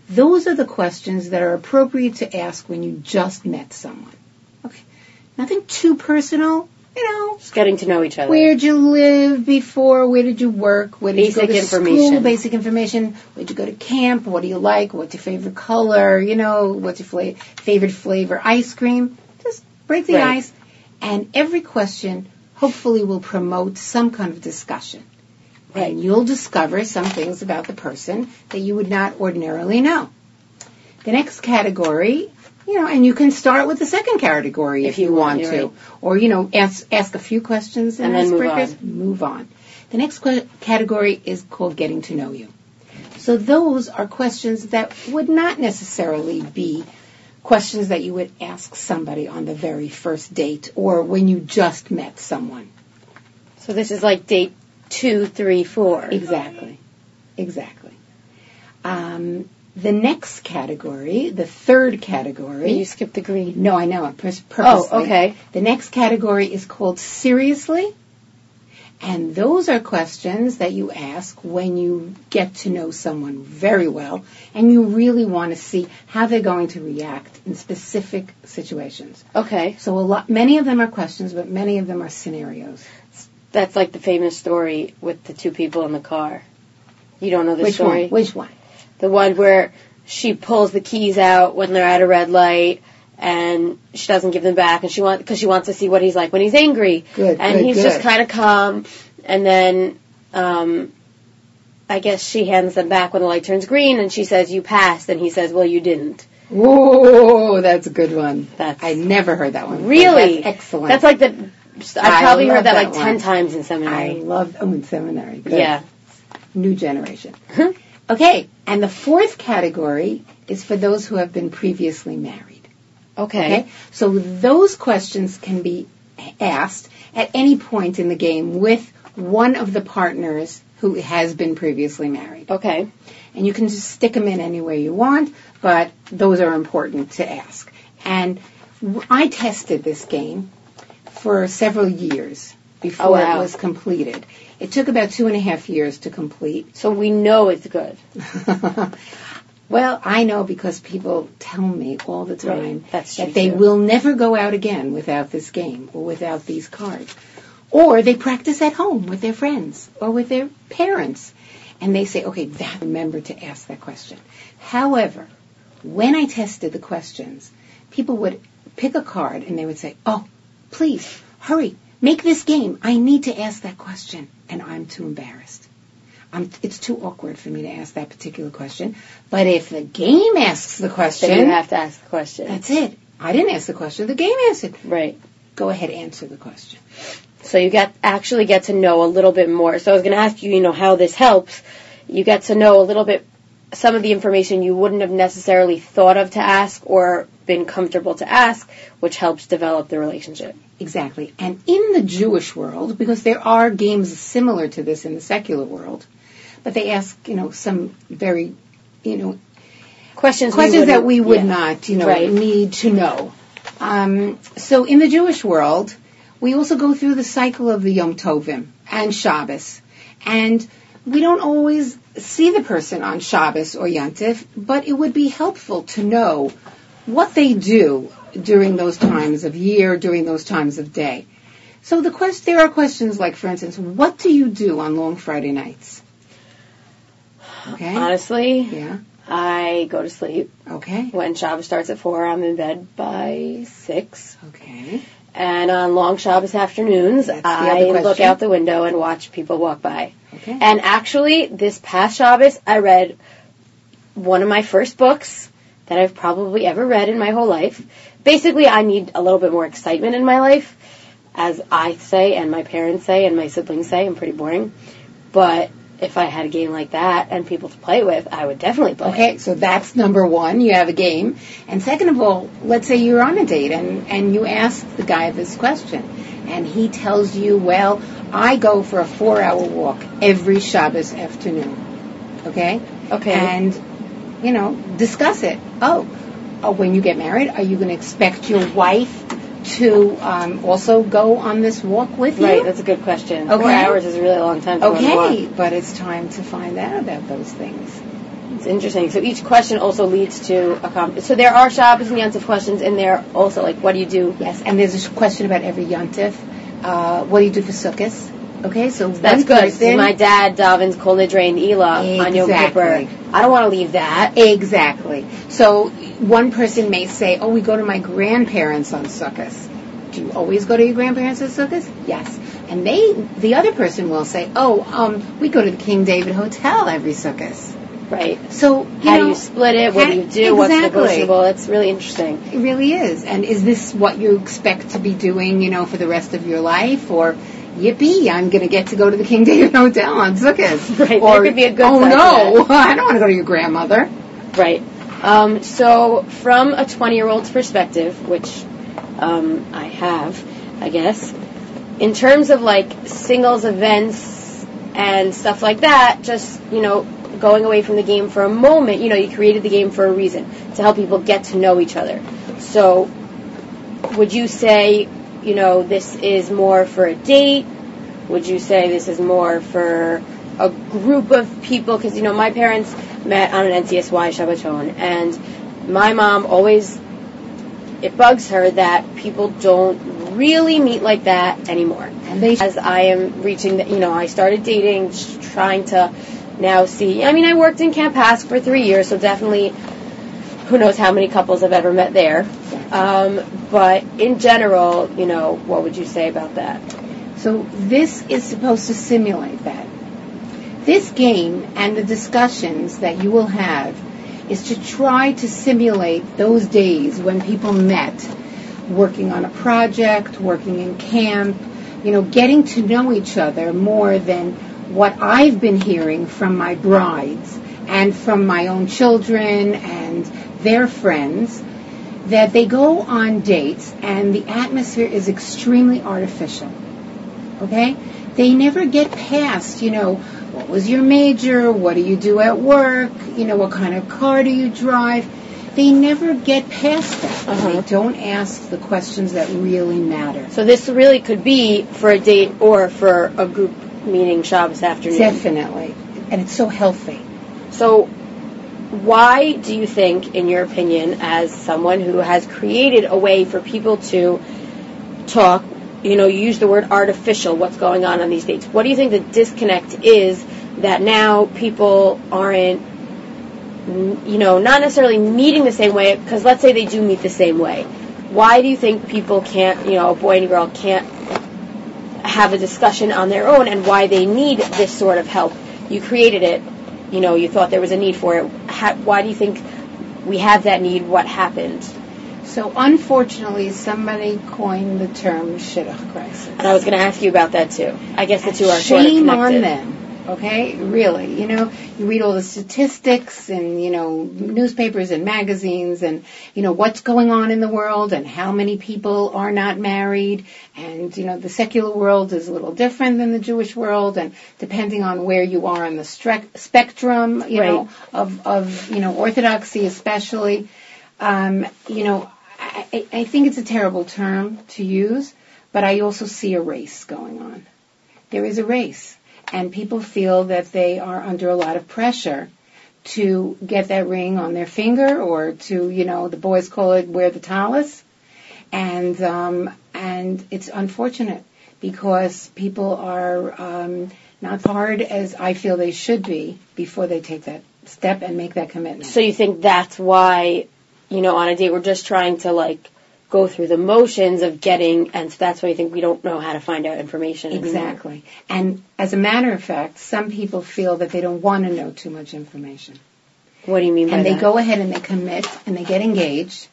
Those are the questions that are appropriate to ask when you just met someone. Okay. Nothing too personal, you know, Just getting to know each other. Where'd you live before? Where did you work? Where did you Basic go to information. school? Basic information. Where'd you go to camp? What do you like? What's your favorite color? You know, what's your fla- favorite flavor? Ice cream. Just break the Right. ice. And every question hopefully will promote some kind of discussion. Right. And you'll discover some things about the person that you would not ordinarily know. The next category, you know, and you can start with the second category if, If you want, want to, right. or you know, ask ask a few questions And then move icebreakers, move on. The next que- category is called getting to know you. So those are questions that would not necessarily be questions that you would ask somebody on the very first date or when you just met someone. So this is like date two, three, four. Exactly. Exactly. Um, the next category, the third category. You skipped the green. No, I know pur- purposely. Oh, okay. The next category is called seriously. And those are questions that you ask when you get to know someone very well and you really want to see how they're going to react in specific situations. Okay. So a lot, many of them are questions, but many of them are scenarios. That's like the famous story with the two people in the car. You don't know the Which story? one? Which one? The one where she pulls the keys out when they're at a red light and she doesn't give them back and she wants because she wants to see what he's like when he's angry. Good, and good, he's good. just kind of calm and then um I guess she hands them back when the light turns green and she says you passed and he says well you didn't. Whoa, that's a good one. That's I never heard that one. really That's excellent. That's like the I probably love heard that, that like one. 10 times in I seminary. love oh in seminary. Good. Yeah. New generation. Uh-huh. okay, and the fourth category is for those who have been previously married. Okay. Okay? So those questions can be asked at any point in the game with one of the partners who has been previously married. Okay. And you can just stick them in any way you want, but those are important to ask. And I tested this game for several years before Oh, wow. it was completed. It took about two and a half years to complete. So we know it's good. *laughs* well, I know because people tell me all the time Right. That they too. will never go out again without this game or without these cards. Or they practice at home with their friends or with their parents. And they say, okay, that remember to ask that question. However, when I tested the questions, people would pick a card and they would say, oh, please, hurry, make this game. I need to ask that question. And I'm too embarrassed. I'm, it's too awkward for me to ask that particular question. But if the game asks the question, Then you have to ask the question. that's it. I didn't ask the question. The game answered. right. Go ahead, answer the question. So you get actually get to know a little bit more. So I was going to ask you, you know, how this helps you get to know a little bit some of the information you wouldn't have necessarily thought of to ask or been comfortable to ask, which helps develop the relationship. Exactly. And in the Jewish world, because there are games similar to this in the secular world, but they ask, you know, some very, you know, Questions, we questions that we would yeah. not, you know, Right. need to know. Um, so in the Jewish world, we also go through the cycle of the Yom Tovim and Shabbos, and we don't always see the person on Shabbos or Yontif, but it would be helpful to know what they do during those times of year, during those times of day. So the quest, there are questions like, for instance, what do you do on long Friday nights? Okay. Honestly, Yeah. I go to sleep. Okay. When Shabbos starts at 4, I'm in bed by 6. Okay. And on long Shabbos afternoons, That's I look out the window and watch people walk by. Okay. And actually, this past Shabbos, I read one of my first books that I've probably ever read in my whole life. Basically, I need a little bit more excitement in my life, as I say, and my parents say, and my siblings say. I'm pretty boring. But if I had a game like that and people to play with, I would definitely play. Okay, so that's number one. You have a game. And second of all, let's say you're on a date and, and you ask the guy this question. And he tells you, well, I go for a four hour walk every Shabbos afternoon. Okay? Okay. And, you know, discuss it. Oh, oh when you get married, are you going to expect your wife to um, also go on this walk with you? Right, that's a good question. Four Okay. hours is a really long time to go on walk. Okay, but it's time to find out about those things. It's interesting. So each question also leads to a com- so there are Shabbos and Yontif questions and there are also like what do you do? Yes, and there's a question about every yontif. Uh, what do you do for sukkahs? Okay, so That's good. person- My dad davens Kol Nidre and Neilah on Yom Kippur. I don't want to leave that. Exactly. So one person may say, "Oh, we go to my grandparents on sukkahs." Do you always go to your grandparents on sukkahs? Yes. And they, the other person will say, "Oh, um, we go to the King David Hotel every sukkahs." Right. So you How know, do you split it? What do you do? What's negotiable? It's really interesting. It really is. And is this what you expect to be doing, you know, for the rest of your life? Or, yippee, I'm going to get to go to the King David *laughs* Hotel on Sukkot. *laughs* Right, Or, could be a good oh no, *laughs* I don't want to go to your grandmother. Right. Um, so, from a 20 year old's perspective, which um, I have, I guess, in terms of like singles events and stuff like that, just, you know, going away from the game for a moment, you know, you created the game for a reason to help people get to know each other. So, would you say, you know, this is more for a date? Would you say this is more for a group of people? Because, you know, my parents met on an NCSY Shabbaton, and my mom always, it bugs her that people don't really meet like that anymore. And they, As I am reaching, the, you know, I started dating, trying to now see. I mean, I worked in Camp HASC for three years, so definitely, who knows how many couples I've ever met there. Um, but in general, you know, what would you say about that? so this is supposed to simulate that. This game and the discussions that you will have is to try to simulate those days when people met, working on a project, working in camp, you know, getting to know each other more than what I've been hearing from my brides and from my own children and their friends that they go on dates and the atmosphere is extremely artificial. Okay? They never get past, you know, what was your major? What do you do at work? You know, what kind of car do you drive? They never get past that. Uh-huh. They don't ask the questions that really matter. So this really could be for a date or for a group meeting Shabbos afternoon. Definitely. And it's so healthy. So, why do you think, in your opinion, as someone who has created a way for people to talk, you know, you use the word artificial, what's going on on these dates? What do you think the disconnect is that now people aren't, you know, not necessarily meeting the same way, because let's say they do meet the same way. Why do you think people can't, you know, a boy and a girl can't have a discussion on their own and why they need this sort of help? You created it, you know, you thought there was a need for it. How, why do you think we have that need? What happened? So unfortunately, somebody coined the term shidduch crisis. And I was going to ask you about that too. I guess the two are sort of Shame on them. Okay, really, you know, you read all the statistics and you know newspapers and magazines and you know what's going on in the world and how many people are not married and you know the secular world is a little different than the Jewish world and depending on where you are on the stre- spectrum, you Right. know, of of you know orthodoxy especially, um, you know, I, I I think it's a terrible term to use, but I also see a race going on. There is a race and people feel that they are under a lot of pressure to get that ring on their finger or to, you know, the boys call it wear the tallis. And, um, and it's unfortunate because people are, um, not hard as I feel they should be before they take that step and make that commitment. So you think that's why, you know, on a date we're just trying to like go through the motions of getting, and so that's why you think we don't know how to find out information. anymore. Exactly. And as a matter of fact, some people feel that they don't want to know too much information. What do you mean by and they that? go ahead and they commit and they get engaged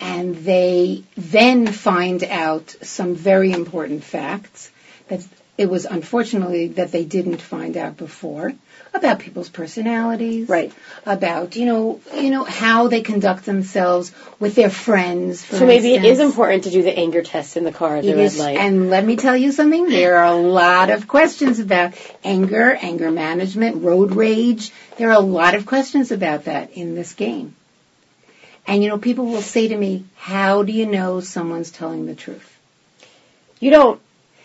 and they then find out some very important facts that it was unfortunately that they didn't find out before about people's personalities Right. about you know you know how they conduct themselves with their friends for So maybe it is important to do the anger test in the car at the It red is, light. and let me tell you something. There are a lot of questions about anger, anger management, road rage. There are a lot of questions about that in this game. And you know, people will say to me, "How do you know someone's telling the truth?" you don't.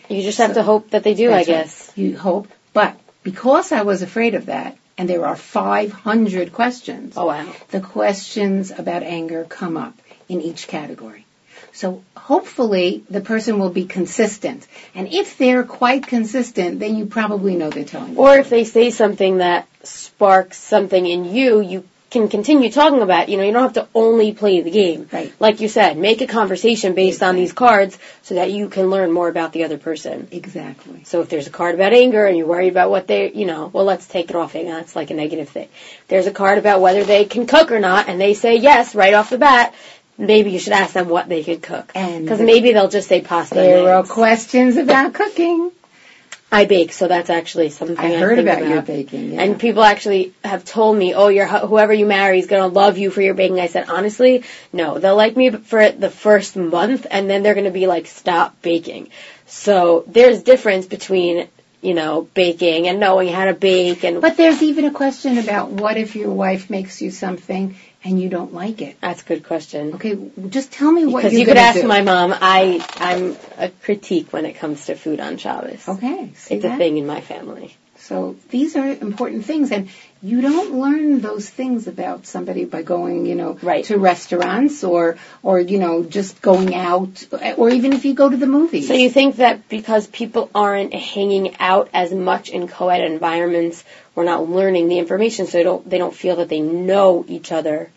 You just have to hope that they do, I That's right. guess. You hope, but because I was afraid of that, and there are 500 questions. Oh wow. the questions about anger come up in each category. So hopefully the person will be consistent. And if they're quite consistent, then you probably know they're telling you. Or if they say something that sparks something in you, you can continue talking about. You know, you don't have to only play the game. Right. Like you said, make a conversation based on these cards so that you can learn more about the other person. Exactly. So if there's a card about anger and you're worried about what they, you know, well, let's take it off. Anger. That's like a negative thing. There's a card about whether they can cook or not, and they say yes right off the bat. Maybe you should ask them what they could cook, And because maybe they'll just say pasta. There eggs. questions about cooking. I bake, so that's actually something I I, heard think about your baking. Yeah. And people actually have told me, "Oh, your whoever you marry is going to love you for your baking." I said, honestly, no. They'll like me for it the first month, and then they're going to be like, "Stop baking." So there's difference between you know baking and knowing how to bake, and but there's even a question about what if your wife makes you something and you don't like it? that's a good question. Okay, just tell me what Because you could ask do. my mom. I I'm a critique when it comes to food on Shabbos. Okay, It's that? a thing in my family. So these are important things, and you don't learn those things about somebody by going, you know, Right. to restaurants or, or you know, just going out, or even if you go to the movies. So you think that because people aren't hanging out as much in co-ed environments, we're not learning the information, so they don't they don't feel that they know each other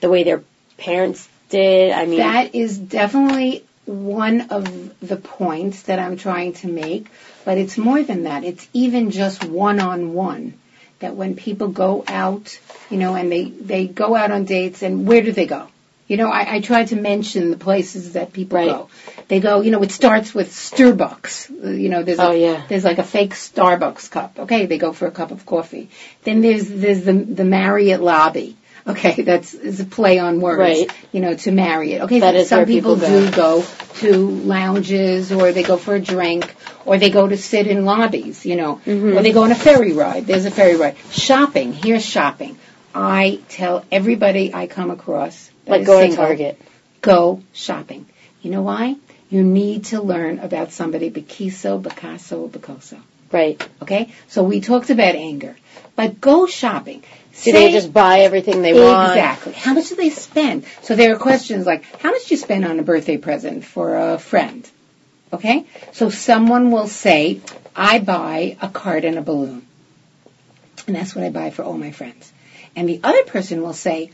the way their parents did. I mean, that is definitely one of the points that I'm trying to make, but it's more than that. It's even just one-on-one. That when people go out, you know, and they they go out on dates, and where do they go? You know, I, I tried to mention the places that people Right. go. They go, you know, it starts with Starbucks. You know, there's Oh, a, yeah. there's like a fake Starbucks cup. Okay, they go for a cup of coffee. Then there's there's the the Marriott lobby. Okay, *laughs* that's is a play on words. Right. You know, to Marriott. Okay, That some where people do go to lounges or they go for a drink or they go to sit in lobbies. You know, Mm-hmm. or they go on a ferry ride. There's a ferry ride. Shopping. Here's shopping. I tell everybody I come across like is going to Target. go shopping. You know why? You need to learn about somebody Bikiso, Picasso, Picoso. Right. Okay? So we talked about anger. But go shopping. Do Say- they just buy everything they want? Exactly. How much do they spend? So there are questions like, how much do you spend on a birthday present for a friend? Okay? So someone will say, I buy a card and a balloon. And that's what I buy for all my friends. And the other person will say,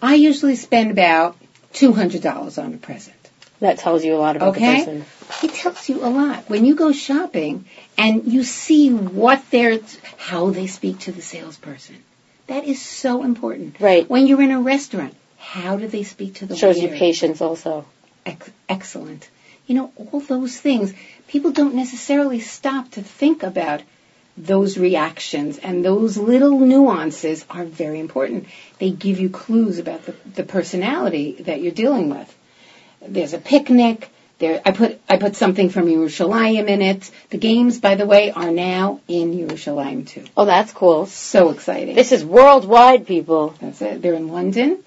I usually spend about $200 on a present. That tells you a lot about Okay. the person. It tells you a lot. When you go shopping and you see what they're, how they speak to the salesperson. That is so important. Right. When you're in a restaurant, how do they speak to the Shows you patience also. Ex- excellent. You know, all those things, people don't necessarily stop to think about those reactions and those little nuances are very important. They give you clues about the, the personality that you're dealing with. There's a picnic. There, I put I put something from Yerushalayim in it. The games, by the way, are now in Yerushalayim too. Oh, that's cool. So exciting. This is worldwide, people. That's it. They're in London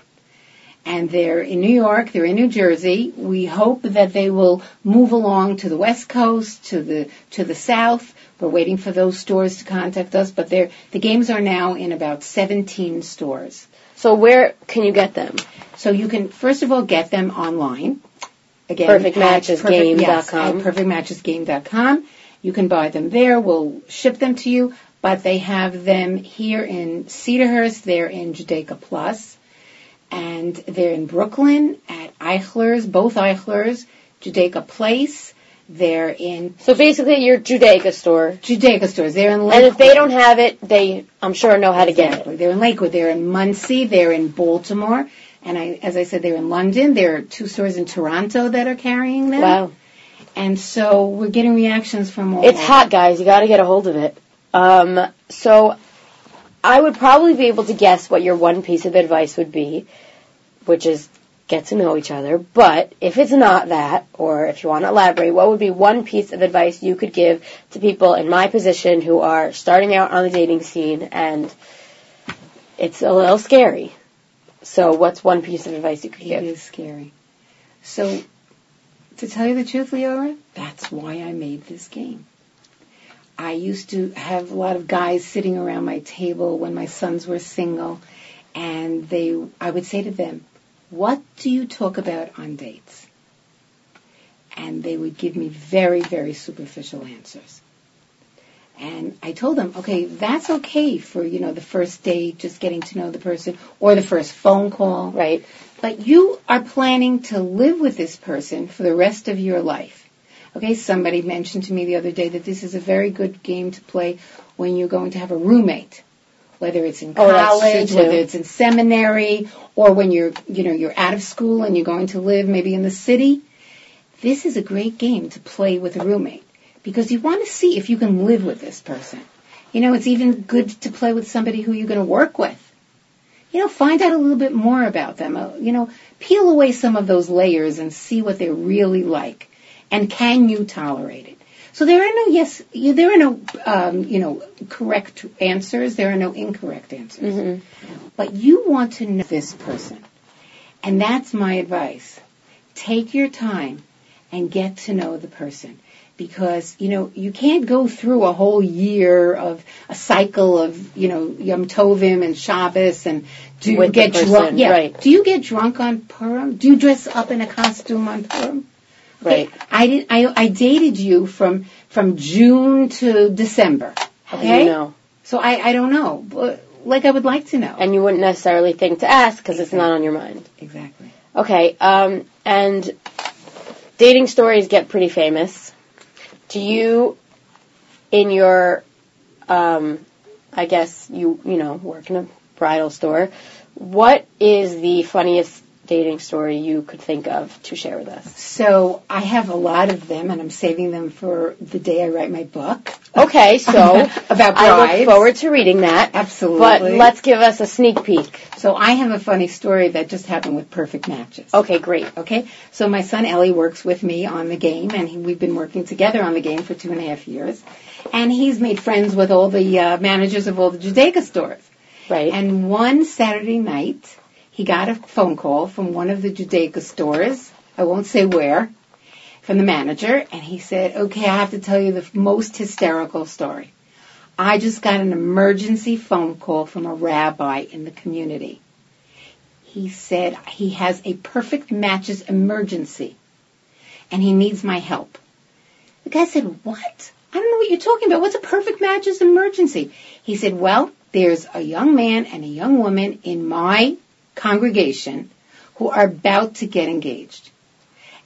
and they're in New York, they're in New Jersey. We hope that they will move along to the West Coast, to the to the South. We're waiting for those stores to contact us, but they're, the games are now in about 17 stores. So where can you get them? So you can first of all get them online. Again, PerfectMatchesGame.com. Yes, at PerfectMatchesGame.com. You can buy them there. We'll ship them to you. But they have them here in Cedarhurst. They're in Judaica Plus, and they're in Brooklyn at Eichler's, both Eichler's, Judaica Place. They're in So basically, your Judaica store. Judaica stores. They're in Lakewood. And if they don't have it, they I'm sure know how to get it. They're in Lakewood. They're in Monsey. They're in Baltimore. And I, as I said, they're in London. There are two stores in Toronto that are carrying them. Wow. And so we're getting reactions from all. It's hot, guys. You got to get a hold of it. Um, so I would probably be able to guess what your one piece of advice would be, which is get to know each other. But if it's not that, or if you want to elaborate, what would be one piece of advice you could give to people in my position who are starting out on the dating scene and it's a little scary? So what's one piece of advice you could It give? is scary. So, to tell you the truth, Leora, that's why I made this game. I used to have a lot of guys sitting around my table when my sons were single, and they, I would say to them, "What do you talk about on dates?" And they would give me very, very superficial answers. And I told them, okay, that's okay for, you know, the first date, just getting to know the person, or the first phone call. Right. But you are planning to live with this person for the rest of your life. Okay, somebody mentioned to me the other day that this is a very good game to play when you're going to have a roommate. Whether it's in Oh, college, whether it's in seminary, or when you're, you know, you're out of school and you're going to live maybe in the city. This is a great game to play with a roommate because you want to see if you can live with this person. You know, it's even good to play with somebody who you're going to work with you know, find out a little bit more about them. Uh, you know, peel away some of those layers and see what they're really like. And can you tolerate it? So there are no yes, there are no, um, you know, correct answers. There are no incorrect answers. hmm But you want to know this person. And that's my advice. Take your time and get to know the person. Because, you know, you can't go through a whole year of a cycle of, you know, Yom Tovim and Shabbos and do you With get drunk? Yeah. right. Do you get drunk on Purim? Do you dress up in a costume on Purim? Right. I did. I, I dated you from from June to December. Okay. you know? So I I don't know. But, like I would like to know. And you wouldn't necessarily think to ask because it's not on your mind. exactly. Okay, um, and dating stories get pretty famous. Do you, in your, um, I guess you you know work in a bridal store, what is the funniest dating story you could think of to share with us? So I have a lot of them, and I'm saving them for the day I write my book. Okay, *laughs* so About I look forward to reading that. Absolutely. But let's give us a sneak peek. So I have a funny story that just happened with Perfect Matches. Okay, great. Okay, so my son Ellie works with me on the game, and he, we've been working together on the game for two and a half years. And he's made friends with all the uh, managers of all the Judaica stores. Right. And one Saturday night, he got a phone call from one of the Judaica stores. I won't say where. From the manager, and he said, "Okay, I have to tell you the most hysterical story. I just got an emergency phone call from a rabbi in the community. He said he has a perfect matches emergency, and he needs my help." The guy said, "What? I don't know what you're talking about. What's a perfect matches emergency?" He said, "Well, there's a young man and a young woman in my congregation who are about to get engaged.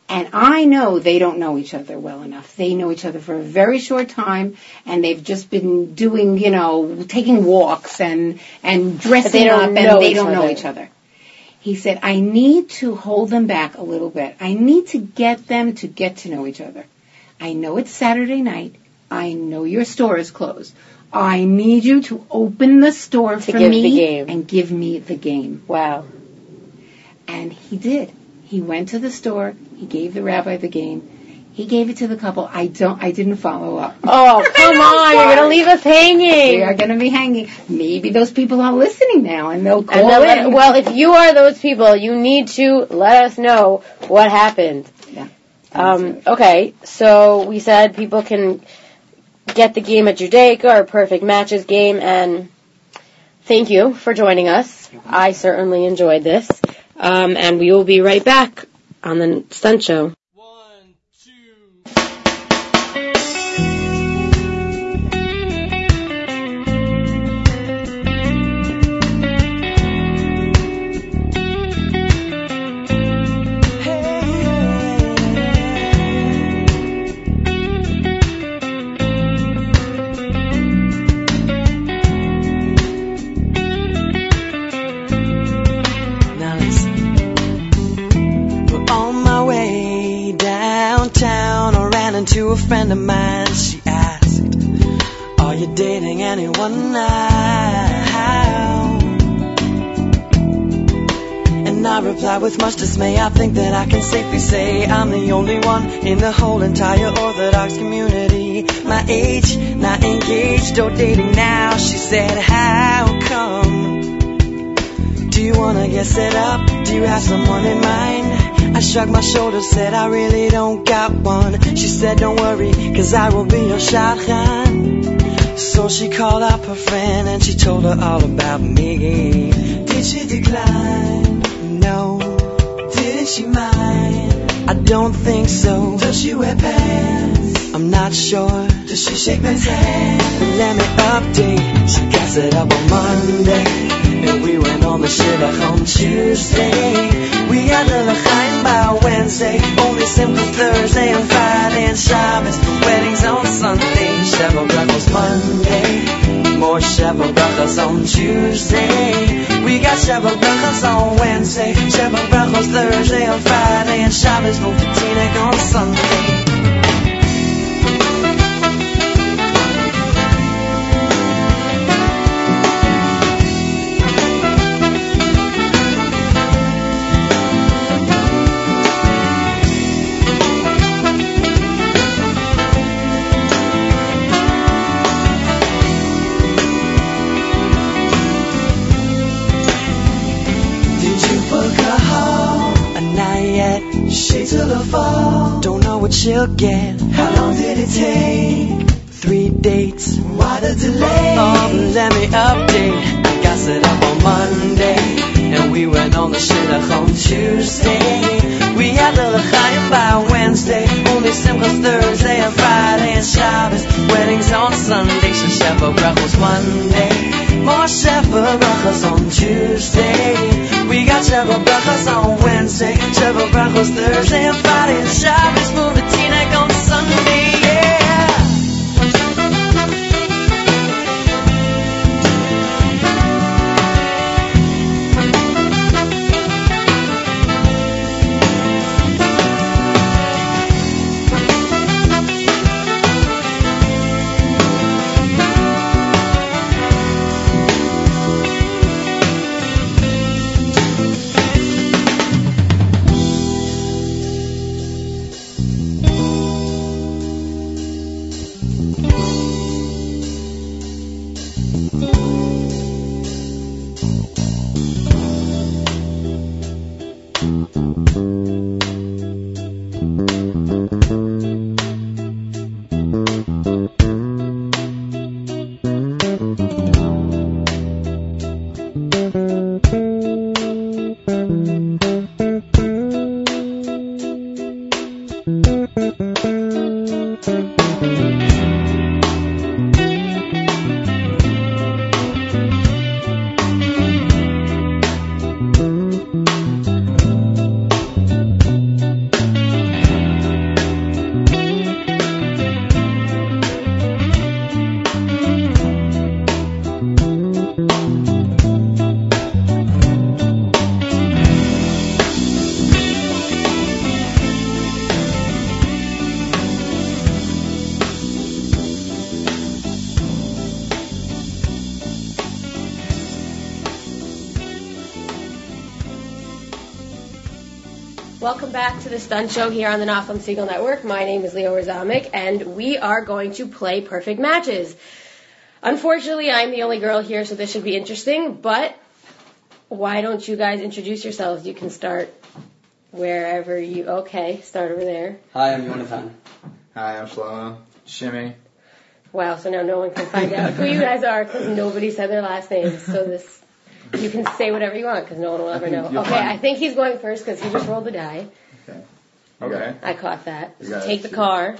And I know they don't know each other well enough. They know each other for a very short time and they've just been doing, you know, taking walks and, and dressing up and they don't know each other. He said, I need to hold them back a little bit. I need to get them to get to know each other. I know it's Saturday night. I know your store is closed. I need you to open the store To for me and give me the game. Wow. And he did. He went to the store. He gave the rabbi the game. He gave it to the couple. I don't. I didn't follow up. Oh, *laughs* come on. You're going to leave us hanging. We are going to be hanging. Maybe those people are listening now, and they'll And call then let- well, if you are those people, you need to let us know what happened. Yeah. Um, okay, so we said people can get the game at Judaica or Perfect Matches game, and thank you for joining us. I certainly enjoyed this, um, and we will be right back on the Stunt Show. In the whole entire Orthodox community. My age, not engaged or dating now. She said, How come? Do you wanna get set up? Do you have someone in mind? I shrugged my shoulders, said I really don't got one. She said, Don't worry, cause I will be your shadchan. So she called up her friend and she told her all about me. Did she decline? No. Didn't she mind? Don't think so. Does she wear pants? I'm not sure. Does she shake men's hand? Let me update. She got it up on Monday. And we went on the shidduch on Tuesday. We had the l'chaim by Wednesday. Only simple Thursday and Friday and Shabbos. Weddings on Sunday. Sheva brachos Monday. More Sheva brachos on Tuesday. We got Sheva brachos on Wednesday. Sheva brachos Thursday and Friday and Shabbos. To Teaneck on Sunday. She'll get. How long did it take? Three dates. Why the delay? Oh, let me update. I got set up on Monday. And we went on the shidduch on Tuesday. We had the l'chaim by Wednesday. Only Simchas Thursday and Friday and Shabbos. Weddings on Sunday. Sheva brachos Monday. More Sheva brachos on Tuesday. We got Sheva brachos on Wednesday. Sheva brachos Thursday and Friday and Shabbos. Teaneck on Sunday. Back Stunt Show here on the Nachum Segal Network. My name is Leora Zomick, and we are going to play perfect matches. Unfortunately, I'm the only girl here, so this should be interesting, but why don't you guys introduce yourselves? You can start wherever you. Okay, start over there. Hi, I'm Jonathan. Hi, I'm Shlomo. Shimmy. Wow, so now no one can find out who you guys are because nobody said their last names. So this, you can say whatever you want because no one will ever know. Okay, find- I think he's going first because he just rolled the die. Okay. Okay. I caught that. You So got take it. the car.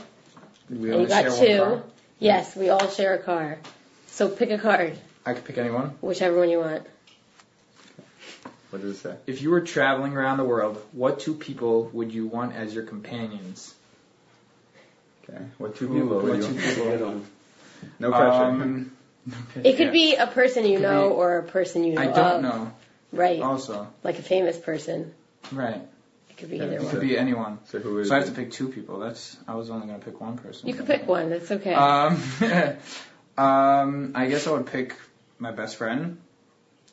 We And you got share two. one car. Yes, we all share a car. So pick a card, I could pick anyone. whichever one you want. What does it say? If you were traveling around the world, what two people would you want as your companions? Okay. What two Ooh, people what would two you? people? No pressure. Um, *laughs* It could be a person you know be- or a person you know I don't know. Right, Also, like a famous person. right. It could be Yeah, either It one. could be anyone. so who is? So I have it? to pick two people. That's I was only gonna pick one person. You could pick one. That's okay. Um, *laughs* um, I guess I would pick my best friend,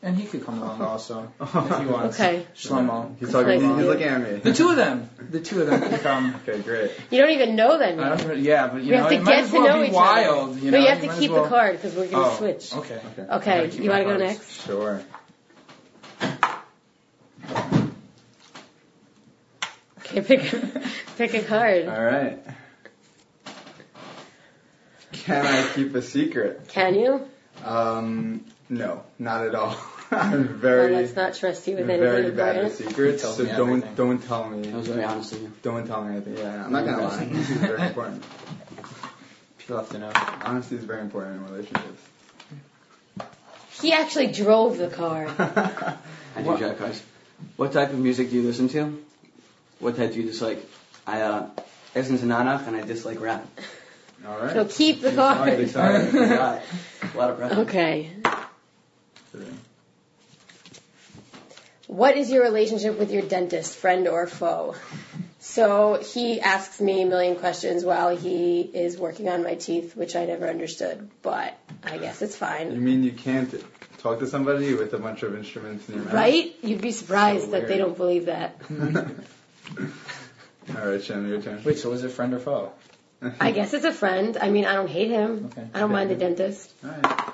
and he could come along also if he wants. okay. Shlomo. He's talking. Nice. He's looking at me. The two of them. The two of them can come. *laughs* Okay, great. You don't even know them I yet. don't yeah, but you we know, have to it might get as to well know be each wild. other. You but you have to keep well- the card because we're going to Oh, switch. Okay. Okay. Okay, you want to go next? Sure. Okay, pick pick a card. All right. Can I keep a secret? Can you? Um, no, not at all. *laughs* I'm Well, very, let's not trust you with anything very bad at important. secrets. Tell So me don't, everything. don't tell me. That was very honest of you. Don't tell me anything. Yeah, I'm not gonna lie. This is very *laughs* important. People have to know. Honesty is very important in relationships. He actually drove the car. *laughs* I do drive cars. What type of music do you listen to? What type do you dislike? I uh, listen to Nanach and I dislike rap. All right. So keep the Sorry, card. sorry. A lot of pressure. Okay. What is your relationship with your dentist, friend or foe? So he asks me a million questions while he is working on my teeth, which I never understood, but I guess it's fine. You mean you can't talk to somebody with a bunch of instruments in your mouth? Right? You'd be surprised So that they don't believe that. *laughs* All right, Shannon, your turn. Wait, so is it friend or foe? I guess it's a friend. I mean, I don't hate him. Okay. I don't mind the dentist. All right.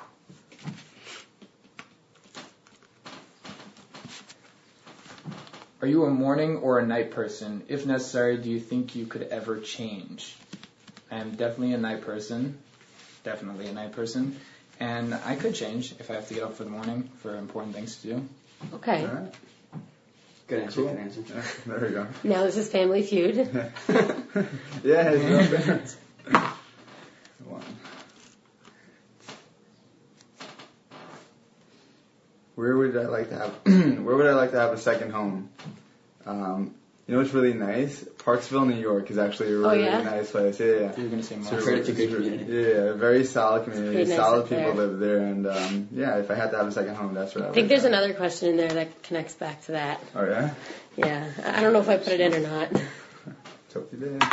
Are you a morning or a night person? If necessary, do you think you could ever change? I am definitely a night person. Definitely a night person. And I could change if I have to get up for the morning for important things to do. Okay. All right. Good answer, Cool. good answer. Yeah, *laughs* there we go. Now this is Family Feud. *laughs* yeah, it's *laughs* One. Where would I like to have? *clears throat* where would I like to have a second home? Um, you know what's really nice? Parksville, New York is actually a really, Oh, yeah? really nice place. Yeah, yeah. You're gonna say more. I've it's a good community. Yeah, a very solid community. nice solid people there. live there, and um, yeah, if I had to have a second home, that's where I would. I think there's have. another question in there that connects back to that. Oh yeah, Yeah. I don't know if I put it in or not. *laughs* hope you did.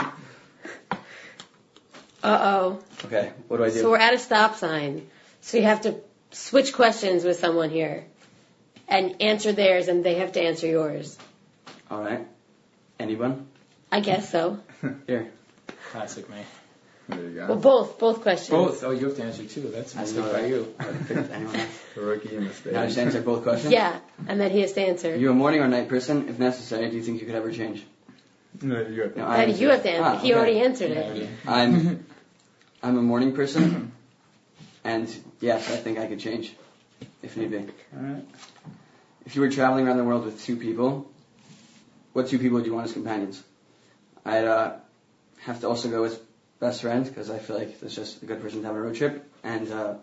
Uh oh. Okay, what do I do? So we're at a stop sign. So you have to switch questions with someone here and answer theirs, and they have to answer yours. All right. Anyone? I guess so. *laughs* Here. Classic me. There you go. Well, both, both questions. Both. Oh, you have to answer too. That's a I mistake know by you. I picked anyone else. *laughs* A rookie mistake. Now just answer both questions. Yeah, and then he has to answer. Are you a morning or night person? If necessary, do you think you could ever change? No, you got No, That I you have to answer. Ah, He okay. already answered Yeah, it. already. I'm *laughs* I'm a morning person, *clears throat* and yes, I think I could change if need be. All right. If you were traveling around the world with two people, what two people do you want as companions? I'd uh, have to also go with best friend because I feel like that's just a good person to have on a road trip, and uh,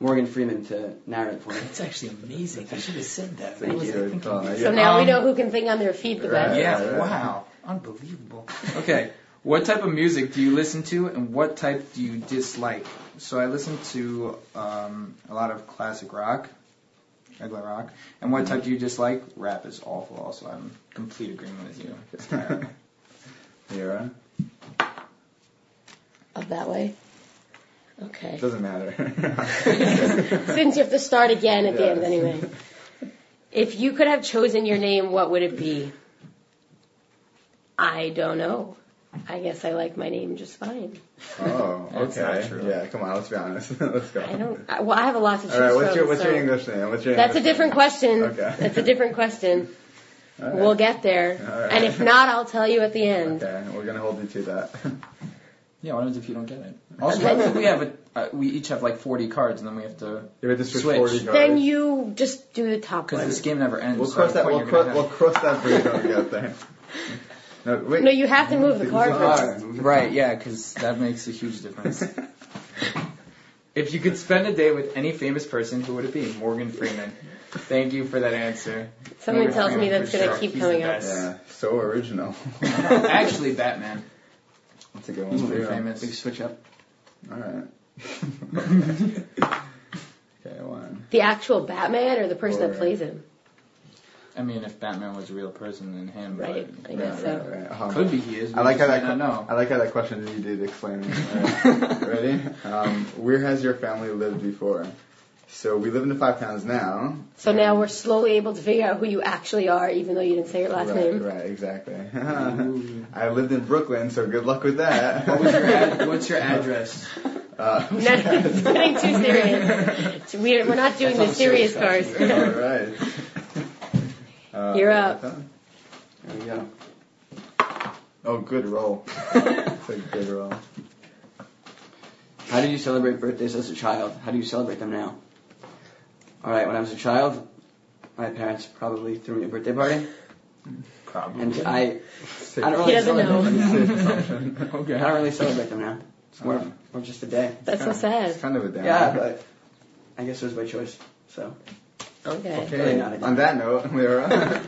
Morgan Freeman to narrate it for me. That's actually amazing. I should have said that. Thank was I you. thinking? Oh, So yeah. now we Um, know who can think on their feet the best. Right. Yeah, right. wow. Unbelievable. Okay, what type of music do you listen to and what type do you dislike? So I listen to um, a lot of classic rock, regular rock. And what type do you dislike? Rap is awful also. I'm complete agreement with you. It's terrible. Mira. Up that way. Okay. Doesn't matter. *laughs* Since you have to start again at the end anyway. If you could have chosen your name, what would it be? I don't know. I guess I like my name just fine. Oh, That's okay. not true. Yeah, come on, let's be honest. *laughs* let's go. I don't. I, well, I have a lot to choose All right, what's from. your what's so your English name? What's your That's a English different name? question. Okay. *laughs* That's a different question. *laughs* All right. We'll get there. All right. And if not, I'll tell you at the end. Okay, we're gonna hold you to that. Yeah, what happens if you don't get it? Also, I think we have a, uh, we each have like 40 cards, and then we have to, You have to switch, Switch. 40 cards. Then you just do the top because one. this game never ends. We'll so cross at that. point We'll, you're cro- gonna we'll cross that bridge when we get there. No, wait. No, you have to move the card first. Right, yeah, because that makes a huge difference. *laughs* if you could spend a day with any famous person, who would it be? Morgan Freeman. Thank you for that answer. Something Morgan tells me that's gonna sure. keep He's coming up. Yeah, so original. *laughs* Actually, Batman. That's a good one. He's too. very famous. Big switch up. All right. *laughs* okay, one. The actual Batman or the person Or- that plays him? I mean, if Batman was a real person, then him. but- Right, I Right, guess so. right, right. Um, Could be he is. I like how that. I know. I like how that question needed explaining. All right. *laughs* Ready? Um, where has your family lived before? So we live in the five towns now. So now we're slowly able to figure out who you actually are, even though you didn't say your last right, name. Right, exactly. *laughs* I lived in Brooklyn, so good luck with that. What was your ad- what's your address? *laughs* Uh, No, it's getting too serious. We're, we're not doing the That's not a serious serious cards. All right. Uh, You're up. There we go. Oh, good roll. *laughs* It's a good roll. How did you celebrate birthdays as a child? How do you celebrate them now? All right, when I was a child, my parents probably threw me a birthday party, Probably. and I, I don't He really doesn't celebrate know. them. safe *laughs* assumption. I don't really celebrate them now. It's more, Oh. more just a day. That's so It's sad. kind of a down. Yeah, but I guess it was by choice. So Okay. Okay. Really On that note, *laughs* we're *laughs*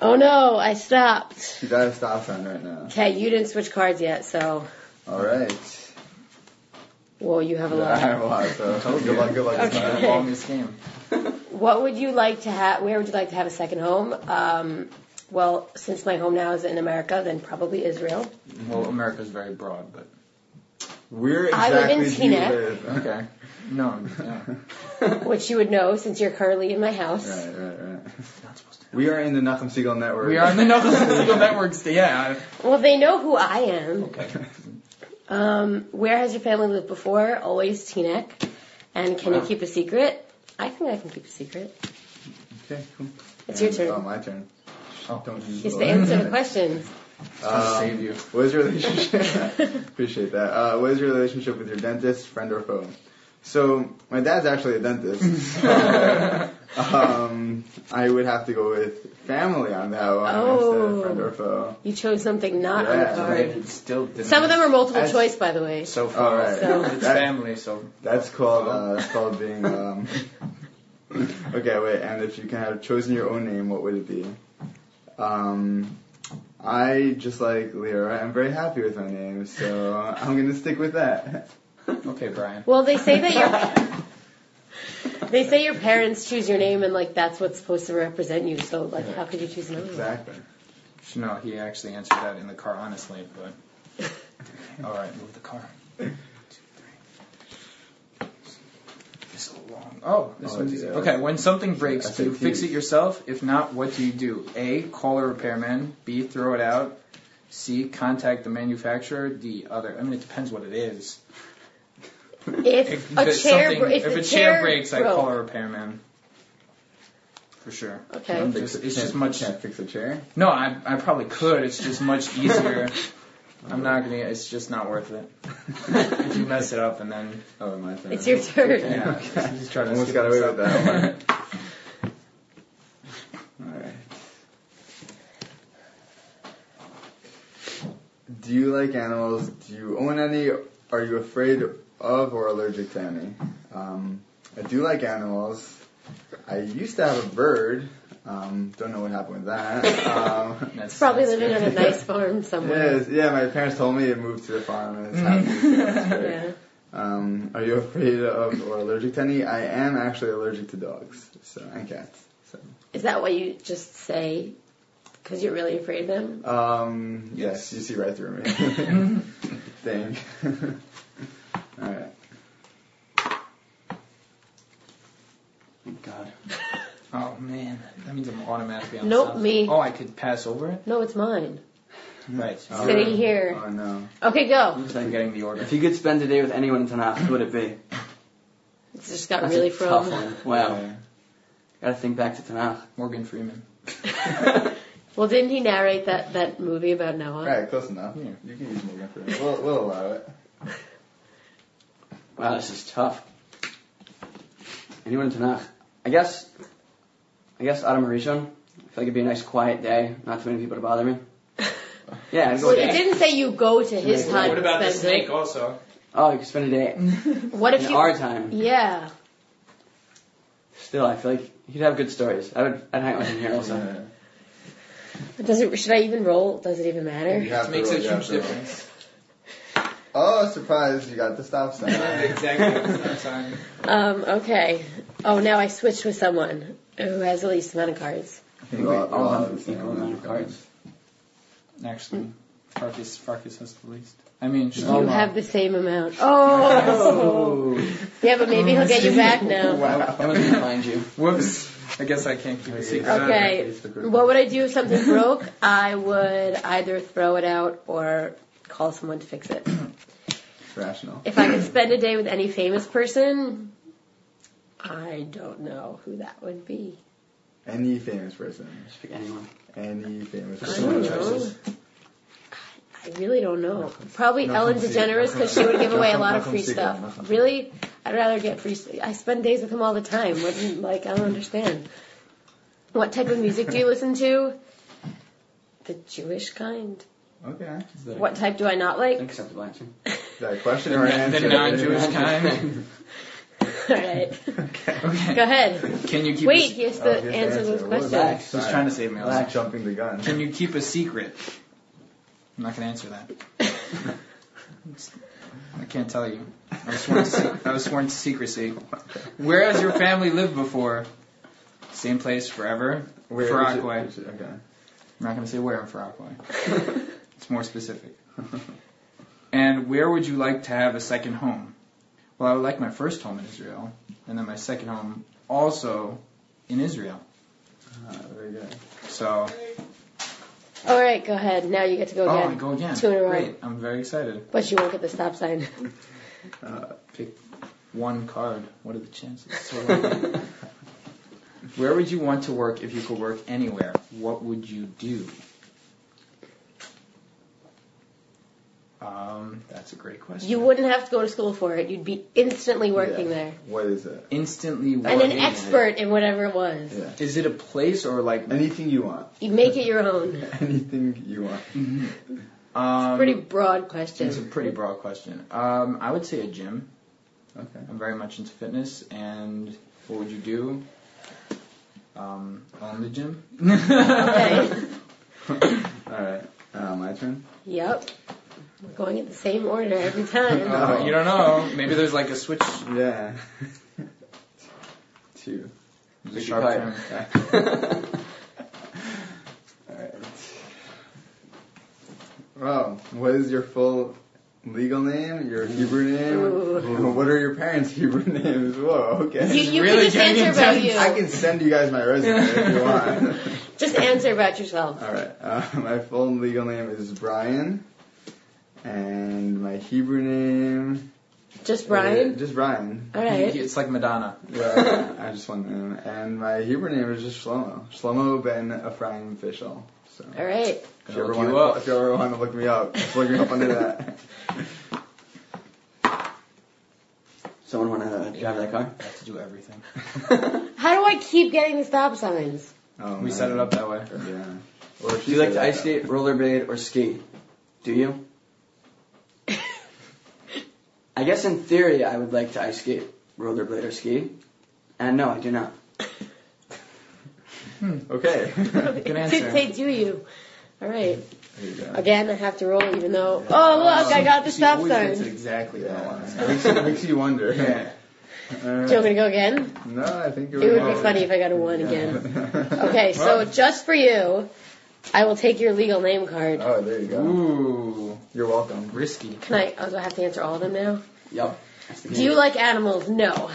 Oh no, I stopped. you got a stop sign right now. Okay, you didn't switch cards yet, so All right. well, you have a I lot. *laughs* I have a lot, so good luck. Good luck. this Okay. time. the longest game. What would you like to have? Where would you like to have a second home? Um, well, since my home now is in America, then probably Israel. Well, America's very broad, but Where I live in exactly do you Teaneck. live? okay. No, yeah. *laughs* which you would know since you're currently in my house. Right, right, right. Not supposed to. We are in the Nachum Segal Network. We are in the Knuckles Legal *laughs* Networks. Yeah. Well, they know who I am. Okay. Um, where has your family lived before? Always Teaneck. And can Wow. you keep a secret? I think I can keep a secret. Okay, cool. It's your And- turn. Oh, my turn. Oh. Don't use He's the- to answer the *laughs* questions. Trying to Um, save you. What is your relationship? *laughs* Appreciate that. Uh, what is your relationship with your dentist, friend, or foe? So my dad's actually a dentist. So, *laughs* um, I would have to go with family on that one instead Oh. of friend or foe. You chose something not Yeah. on the card. they still didn't. Some of them are multiple That's- choice, by the way. so far. All right. So- It's That- family, so That's called uh, that's *laughs* called being. Um, okay, wait. And if you can have chosen your own name, what would it be? Um, I just like Leora. I'm very happy with my name, so *laughs* I'm gonna stick with that. okay, Brian. Well, they say that your *laughs* they say your parents choose your name, and like that's what's supposed to represent you. So like, how could you choose another one? Exactly. No, he actually answered that in the car, honestly. But *laughs* all right, move the car. Two, three. It's so long. Oh, this Oh, one's easy. Okay, when something breaks, do you fix it yourself? If not, what do you do? A. Call a repairman. B. Throw it out. C. Contact the manufacturer. D. Other. I mean, it depends what it is. If a chair, something- br- if, if a chair, chair breaks, I call a repairman. For sure. Okay. Just- it's just much. Can't fix a chair. No, I I probably could. It's just much easier. *laughs* I'm not gonna. It's just not worth it. if *laughs* you mess it up and then Oh, my turn. It's your turn. yeah, Okay. just try to Almost got away with up. that All right. Do you like animals? Do you own any? Are you afraid of or allergic to any? Um, I do like animals. I used to have a bird. Um, don't know what happened with that. *laughs* Um, That's It's probably that's living on a nice farm *laughs* somewhere. yes, yeah, my parents told me it moved to the farm and it's happy. so. *laughs* Yeah. Um, are you afraid of or allergic to any? I am actually allergic to dogs so, and cats. So. Is that what you just say? Because you're really afraid of them? Um, yes, you see right through me. Dang. Alright. thank God. Oh man, that means I'm automatically on Nope, south. me. Oh, I could pass over it. No, it's mine. Right. Oh. Sitting here. Oh no. Okay, go. I'm getting the order. If you could spend a day with anyone in Tanakh, who would it be? It's just got That's really a tough one. Wow. Yeah. Gotta think back to Tanakh. Morgan Freeman. *laughs* Well, didn't he narrate that that movie about Noah? Right, close enough. Yeah. You can use Morgan Freeman. We'll, we'll allow it. Wow, this is tough. Anyone in Tanakh? I guess, I guess Adam Rishon. I feel like it'd be a nice quiet day, not too many people to bother me. *laughs* Yeah, I'd go Well, with it that. didn't say you go to his time. What about the to spend snake it. also? Oh, you could spend a day *laughs* What if in you? our time. Yeah. Still, I feel like he'd have good stories. I would, I'd hang out with him here also. Yeah. Does it? Should I even roll? Does it even matter? You have It to makes roll, a you have huge to roll. difference. Oh, surprise! You got the stop sign. *laughs* exactly. That's time. Um. Okay. Oh, now I switched with someone who has the least amount of cards. I think we all, we All all have have the same equal amount of cards. Actually, Farkas Farkas has the least. I mean, You Shlomo. have the same amount. Oh. *laughs* yeah, but maybe he'll get you back now. *laughs* Wow. I wasn't gonna find you. Whoops. I guess I can't keep a secret. Okay. What would I do if something broke? I would either throw it out or call someone to fix it. Rational. If I could spend a day with any famous person, I don't know who that would be. Any famous person. Just pick anyone. Any famous I person. don't know. I really don't know. Probably No Ellen. DeGeneres because she would give No away a lot no of free stuff. No. Really, I'd rather get free. St- I spend days with him all the time. What, like I don't understand. What type of music do you listen to? The Jewish kind. Okay. What type do I not like? an acceptable answer? That question or *laughs* answer? the non-Jewish kind. *laughs* all right, *laughs* okay. Okay. go ahead. Can you keep? Wait, A, he has Oh, to he has answer answer. those questions. he's trying to save me. I was jumping the gun. Can you keep a secret? I'm not gonna answer that. *laughs* I can't tell you. I was sworn to, se- I was sworn to secrecy. Where has your family lived before? Same place forever. Where For is it- Rockaway. is it- Okay. I'm not gonna say where in Rockaway. *laughs* It's more specific. And where would you like to have a second home? Well, I would like my first home in Israel, and then my second home also in Israel. Ah, very good. So, All right, go ahead. Now you get to go oh, again. I go again. Two in a row. Great. I'm very excited. But you won't get the stop sign. *laughs* Uh, Pick one card. What are the chances? So. *laughs* Where would you want to work if you could work anywhere? What would you do? Um, that's a great question. You wouldn't have to go to school for it. You'd be instantly working yeah. there. What is it? instantly working. And an expert in whatever it was. Yeah. Is it a place or like? Anything you want. You make it your own. *laughs* Anything you want. Um, It's a Pretty broad question. It's a pretty broad question. Um, I would say a gym. Okay. I'm very much into fitness, and what would you do? Um, own the gym. Okay. *laughs* All right. Uh, my turn. Yep. We're going in the same order every time. Uh, *laughs* you don't know. Maybe there's like a switch. Yeah. *laughs* Two. There's a sharp your turn. *laughs* All right. Well, what is your full legal name? Your Hebrew name? Ooh. What are your parents' Hebrew names? Whoa. Okay. You, you really can just getting answer about you. I can send you guys my resume if you want. Just answer about yourself. All right. Uh, my full legal name is Brian, and my Hebrew name. Just uh, Brian? just Brian. All right. It's like Madonna. *laughs* Yeah, I just want name. And my Hebrew name is just Shlomo. Shlomo ben Ephraim Fishel. So All right. if you ever Look want you to, if you ever want to look me up, just look me up under that. *laughs* Someone want to drive that car? I have to do everything. *laughs* How do I keep getting the stop signs? Oh, We man. set it up that way. Yeah. Or Do you like to ice skate, rollerblade, or ski? Do you? I guess in theory I would like to ice skate, rollerblade, or ski. And no, I do not. Hmm. Okay. *laughs* Good Did answer. say do you? All right. There you go. Again, I have to roll even though. Oh, look, I got the She stop always gets it sign. exactly that one. Yeah. makes, you- makes you wonder. Yeah. *laughs* All Do you want right. me to go again? No, I think you're It would be funny if I got a one again. *laughs* Okay, so just for you, I will take your legal name card. Oh, there you go. Ooh, You're welcome. risky. Can I? Oh, do I have to answer all of them now? Yup. That's the Do you like animals? No.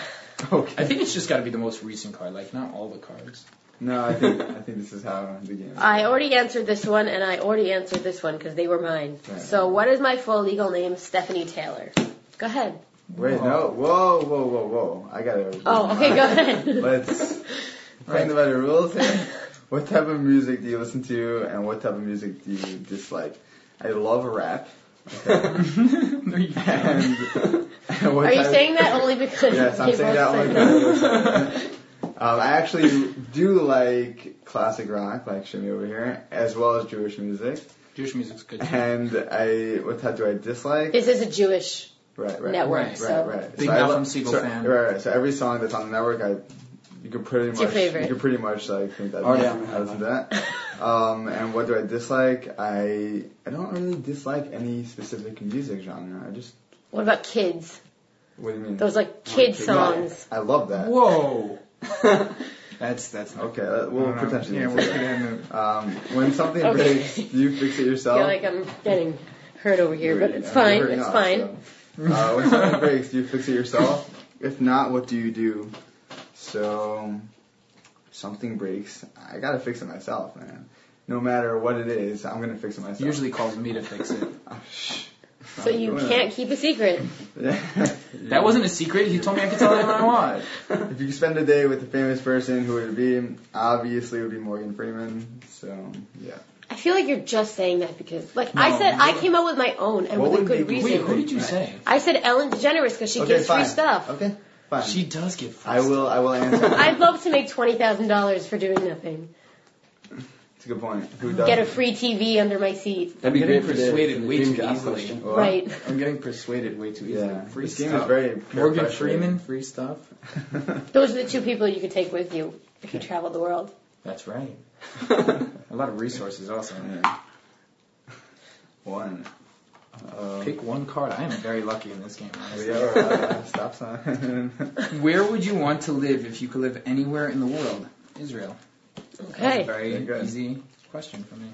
Okay. I think it's just got to be the most recent card, like not all the cards. No, I think I think this is how the game. I already answered this one, and I already answered this one because they were mine. Right. So, what is my full legal name? Stephanie Taylor. Go ahead. Wait, no, whoa, whoa, whoa, whoa! I gotta. Oh, okay, go *laughs* ahead. Let's playing by the rules here. *laughs* What type of music do you listen to, and what type of music do you dislike? I love rap. Okay. no, *laughs* you and, and Are you type- saying that only because Yes, I'm saying that only because um, I actually do like classic rock, like Shimmy over here, as well as Jewish music. Jewish music's good. Too. And I, what type do I dislike? This is a Jewish Right, right, network, right, so- right, right. Big I Malcolm lo- Segal so, fan. Right, right. So every song that's on the network, I you could pretty It's much your favorite. you could pretty much like think that Already I on my listen that. Um, and what do I dislike? I I don't really dislike any specific music genre. I just What about kids? what do you mean? Those like kid Okay, songs. I love that. Whoa. *laughs* that's that's not Okay, uh, we'll I don't potentially Yeah, we'll that. get into Um, when something Okay. breaks, you fix it yourself. I yourself? feel like I'm getting hurt over here, but it's Yeah, fine. you're It's us, fine. so. Uh, when something breaks, do you fix it yourself? If not, what do you do? So, something breaks, I gotta fix it myself, man. No matter what it is, I'm gonna fix it myself. Usually calls me to fix it. *laughs* Oh, shh. So you can't keep a secret. it. *laughs* That wasn't a secret. He told me I could tell anyone I want. *laughs* If you could spend a day with a famous person, who would it be? Obviously, it would be Morgan Freeman. So, yeah. I feel like you're just saying that because, like, I No. said, I came up with my own and What with a good make you- Wait, reason. who did you say? I said Ellen DeGeneres because she okay, gives fine. free stuff. Okay, fine. She does get free I will. I will *laughs* answer. I'd love to make twenty thousand dollars for doing nothing. It's a good point. Who does? Get a free TV under my seat. That'd be I'm getting great for the, persuaded for the way dream too job easily. question. What? Right. *laughs* I'm getting persuaded way too easily. Yeah. Free this game stuff. is very peer Morgan pressure. Freeman, free stuff. *laughs* Those are the two people you could take with you if you traveled the world. That's right. A lot of resources also. Yeah. One. Uh, Pick one card. I am very lucky in this game. we are uh, *laughs* stop sign. *laughs* Where would you want to live if you could live anywhere in the world? Israel. That's a Okay. very Very good. easy question for me.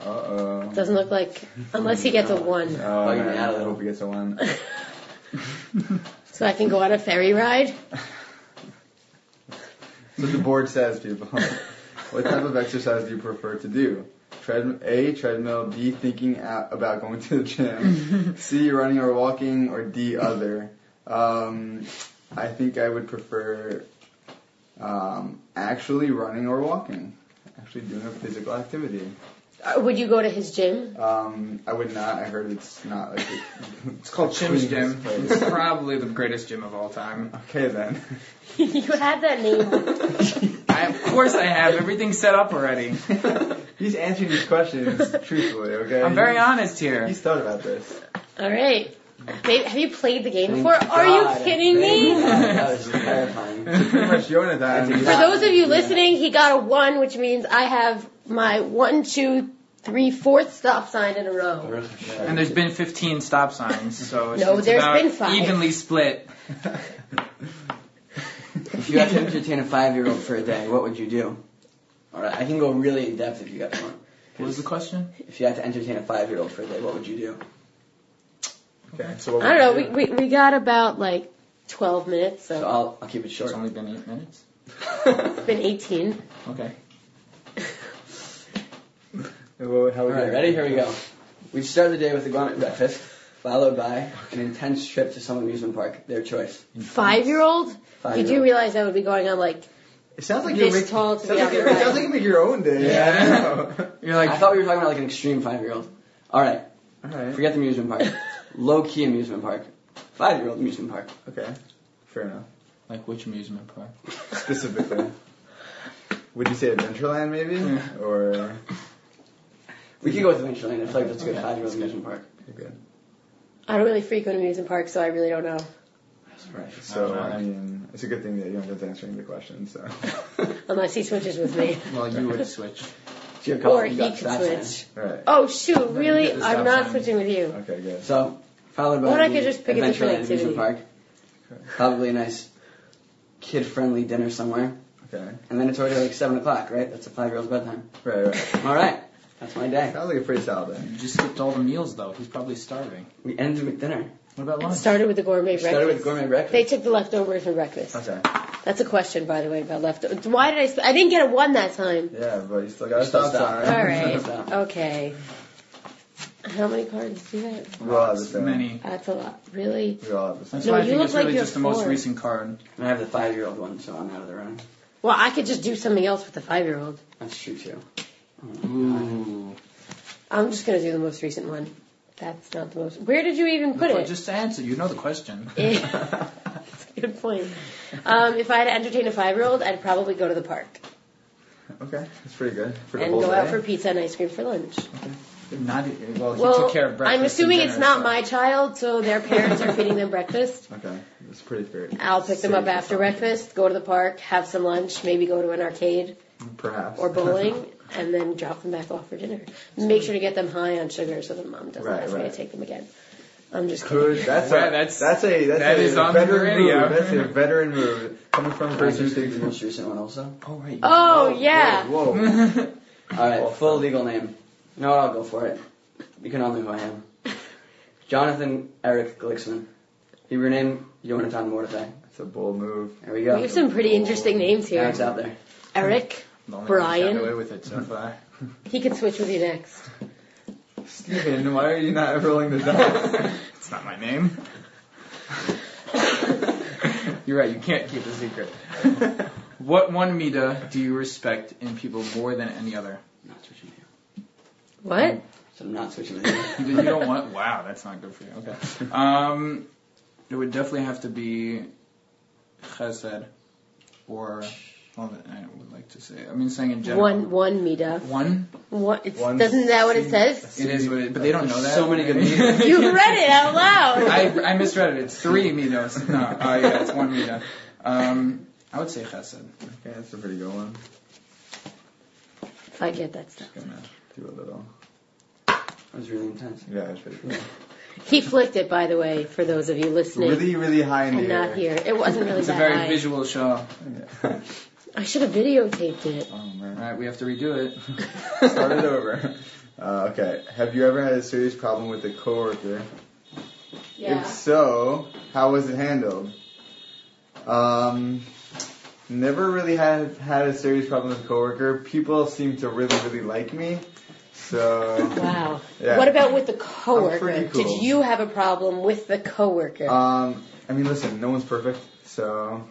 Uh oh. Doesn't look like unless he gets a one, Oh, Bugging me man, out a I hope he gets a one. *laughs* so I can go on a ferry ride. So the board says, people. what type of exercise do you prefer to do? Tread, A, treadmill, B, thinking a- about going to the gym, *laughs* C, running or walking, or D, other. Um, I think I would prefer um, actually running or walking. Actually doing a physical activity. Uh, Would you go to his gym? Um, I would not. I heard it's not like *laughs* it, It's called Chim's Gym. place. It's probably the greatest gym of all time. Okay then. *laughs* you had that name. I, of course I have. Everything set up already. *laughs* He's answering these questions truthfully. Okay. I'm very He's- honest here. He's thought about this. All right. Babe, have you played the game Thank before? Are you kidding Thank me? God. *laughs* That was terrifying. Pretty much Jonathan. For those of you listening, he got a one, which means I have my one, two, three, fourth stop sign in a row. And there's been 15 stop signs, so it's, No, it's there's about been five. evenly split. *laughs* If you had to entertain a five-year-old for a day, what would you do? All right, I can go really in depth if you guys want. What was the question? If you had to entertain a five-year-old for a day, what would you do? Okay, so what I don't know. would We, we we got about like 12 minutes, So so I'll, I'll keep it short. It's only been eight minutes. it's been 18. Okay. do? *laughs* Well, how All would right, you- ready? Here we go. We start the day with a garment breakfast, followed by an intense trip to some amusement park, their choice. Five year old? You do realize I would be going on like It sounds like This you're making, tall to sounds like you're, it sounds like you make your own day. Yeah. *laughs* I don't know. You're like I thought we were talking about like an extreme five-year-old. All right, All right. forget the amusement park. *laughs* Low-key amusement park. Five-year-old amusement park. Okay. Fair enough. like which amusement park? *laughs* Specifically. Would you say Adventureland maybe? Or We could go with Adventureland. I feel like that's a good Okay, five-year-old amusement park. you're good. I don't really frequent amusement parks, so I really don't know. Right. So I don't know. I mean, it's a good thing that you don't have answering the question. So *laughs* Unless he switches with me. *laughs* Well, you would switch. It's your call. Or he could switch. right. Oh shoot, you really? the I'm stop not sign. switching with you. Okay. Good. So, followed by Why don't I the could just pick a different Adventureland amusement activity? park. Probably a nice kid-friendly dinner somewhere. Okay. And then it's already like 7 o'clock, right? That's a five-year-old's bedtime. Right. Right. All right. That's my day. Sounds like a pretty solid day. You just skipped all the meals though. He's probably starving. We ended with dinner. What about It lunch? started with the gourmet We breakfast. started with gourmet breakfast. They took the leftovers for breakfast. Okay. That's a question, by the way, about leftovers. Why did I? Sp- I didn't get a one that time. Yeah, but you still got a stop stop. sign. All right. *laughs* Okay. How many cards do you have? We all have the Lots, same. many. That's a lot. Really? We all have the same. That's No, why I you think look it's like really you just the have most four. recent card. And I have the five-year-old one, so I'm out of the running. Well, I could just do something else with the five-year-old. That's true too. Ooh. I'm just gonna do the most recent one. That's not the most. Where did you even put Look, it? Just answer. You know the question. *laughs* That's a good point. Um, if I had to entertain a five-year-old, I'd probably go to the park Okay, that's pretty good. For the and whole go day. out for pizza and ice cream for lunch. Not e- well. He Well, took care of breakfast. I'm assuming and it's not so- my child, so their parents are feeding them breakfast. *laughs* Okay, that's pretty fair. I'll pick them up after breakfast, go to the park, have some lunch, maybe go to an arcade Perhaps. or bowling, *laughs* and then drop them back off for dinner. Make sure to get them high on sugar so that mom doesn't Right, ask me right. to take them again. I'm just Good. kidding. That's Well, a that's- that's a that's that a is on the veteran radio. move. That's a veteran move coming from a Can I person just do the who most recent one also? Oh right. Oh, yeah. Whoa. whoa. All right, full legal name. You know what? I'll go for it. You can all know who I am. *laughs* Jonathan Eric Glicksman. Hebrew name Jonathan Mordecai. It's a bold move. There we go. We have some pretty interesting names here. it's out there. Eric, The Brian. one who's got away with it so far. *laughs* he can switch with you next. Steven, why are you not rolling the dice? *laughs* It's not my name. *laughs* You're right. You can't keep a secret. What one Mida do you respect in people more than any other? I'm not switching with you. What? So I'm not switching with you. You you don't want. Wow, that's not good for you. Okay. Um, it would definitely have to be chesed, or well, I would like to say. I mean, saying in general. One, one Mida. One. What? It's, One doesn't that what it says? It is, what it, but they don't know that. So many good *laughs* Midas. You read it out loud. I, I misread it. It's three middos. No, uh, yeah, it's one mida. Um, I would say chesed. Okay, that's a pretty good one. If I get that stuff. Gonna do a little. That was really intense. Yeah, it's pretty cool. He flicked it, by the way, for those of you listening Really, really high in the and not here. It wasn't really It's a very high. visual show. Yeah. *laughs* I should have videotaped it. Oh All man. right, we have to redo it. *laughs* Start it over. Uh, okay. Have you ever had a serious problem with a coworker? Yeah. If so, how was it handled? Um, never really had had a serious problem with a coworker. People seem to really, really like me. So, Wow. Yeah. What about with the I'm coworker? pretty cool. Did you have a problem with the coworker? um, I mean, listen, no one's perfect, so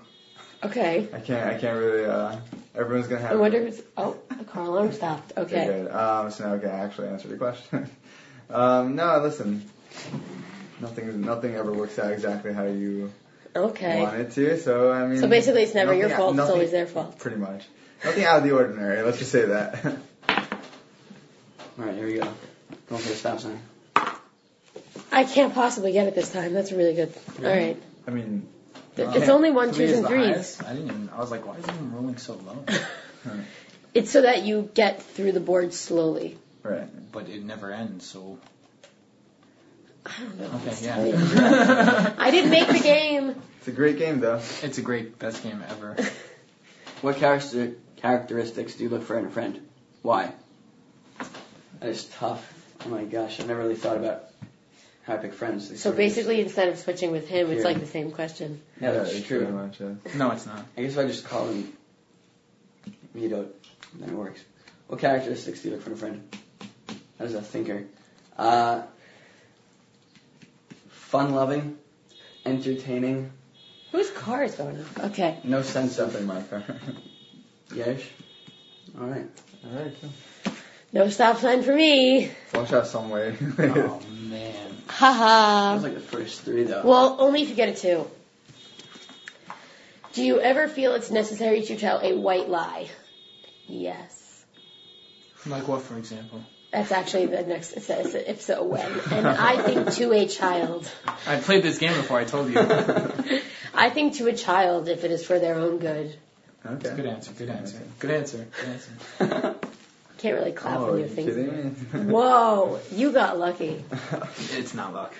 okay. I can't, I can't really. Uh, everyone's gonna have. I wonder who's. Oh, the car alarm stopped. Okay. Okay. Good. Um, so now I can actually answer your question. *laughs* um, no, listen. Nothing, nothing ever works out exactly how you Okay. want it to. So I mean. So basically, it's never your nothing- fault. It's nothing- always their fault. Pretty much. Nothing out of the ordinary. Let's just say that. *laughs* All right, here we go. Going for the stop sign. I can't possibly get it this time. That's really good. All right. I mean, It's only one, Three twos, and the threes. I didn't even. I was like, why is it even rolling so low? *laughs* It's so that you get through the board slowly. right. but it never ends. So I don't know. okay, yeah. *laughs* I didn't make the game. It's a great game, though. it's a great best game ever. *laughs* What character characteristics do you look for in a friend? Why? That is tough. Oh my gosh, I've never really thought about how I friends. So sort of basically, instead of switching with him, it's Yeah. like the same question. yeah, that's it's true. Much, yeah. No, it's not. I guess if I just call him Vito, then it works. What characteristics do you look for in a friend? As a thinker, uh, fun-loving, entertaining, Whose car is going off? Okay. no sense of Definitely my car. *laughs* yes. All right. All right. Cool. No stop sign for me. Watch out some way. Oh man. That Haha. was like the first three though. Well, only if you get a two. Do you ever feel it's necessary to tell a white lie? Yes. Like what, for example? That's actually the next. It says if so when, and I think to a child. *laughs* I played this game before. I told you. *laughs* I think to a child if it is for their own good. okay. Good answer. Good answer. Good answer. Good answer. Can't really clap Oh, when are your you things. kidding? *laughs* Whoa, you got lucky. *laughs* It's not luck.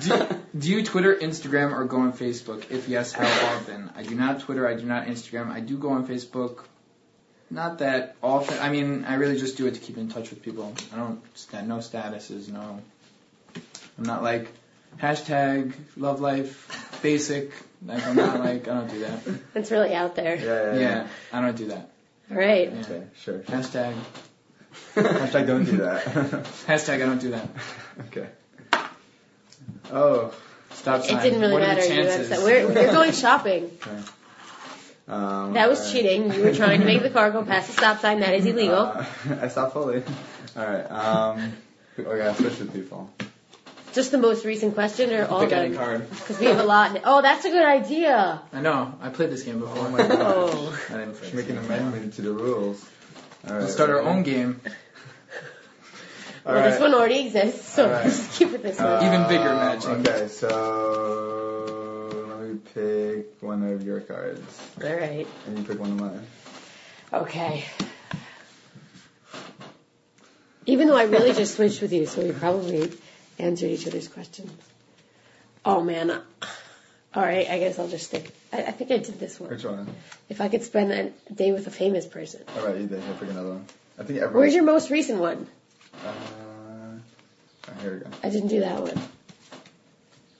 Do, do you Twitter, Instagram, or go on Facebook? If yes, how often? I do not Twitter. I do not Instagram. I do go on Facebook. Not that often. I mean, I really just do it to keep in touch with people. I don't stand no statuses. No. I'm not like Hashtag love life, basic. Like I'm not like I don't do that. It's really out there. Yeah, yeah. Yeah, I don't do that. All right. Okay, sure. sure. Hashtag *laughs* Hashtag don't do that. *laughs* hashtag I don't do that. okay. Oh. Stop sign. It didn't really what are matter. the You had chances? said- We're, we're going *laughs* shopping. Um, That was alright. cheating. You were trying to make the car go past the stop sign. That is illegal. Uh, I stopped fully. Alright, um, okay, I switched with people. Just the most recent question or all Pick any done? card. Because we have a lot. Oh, that's a good idea. I know. I played this game before. Oh my gosh. Oh. I didn't play Should make an game. amendment to the rules. Alright. We'll start our own game. Well, this Alright. one already exists, so Alright. *laughs* just keep it this Uh, one. Even bigger matching. Okay, so let me pick one of your cards, All right. and you pick one of mine. Okay. Even though I really just switched with you, so we probably answered each other's questions. Oh man. All right, I guess I'll just stick. I, I think I did this one. Which one? If I could spend a day with a famous person. All right, you did. Here, pick another one. I think everyone. Where's your most recent one? Uh, alright, here we go. I didn't do that one.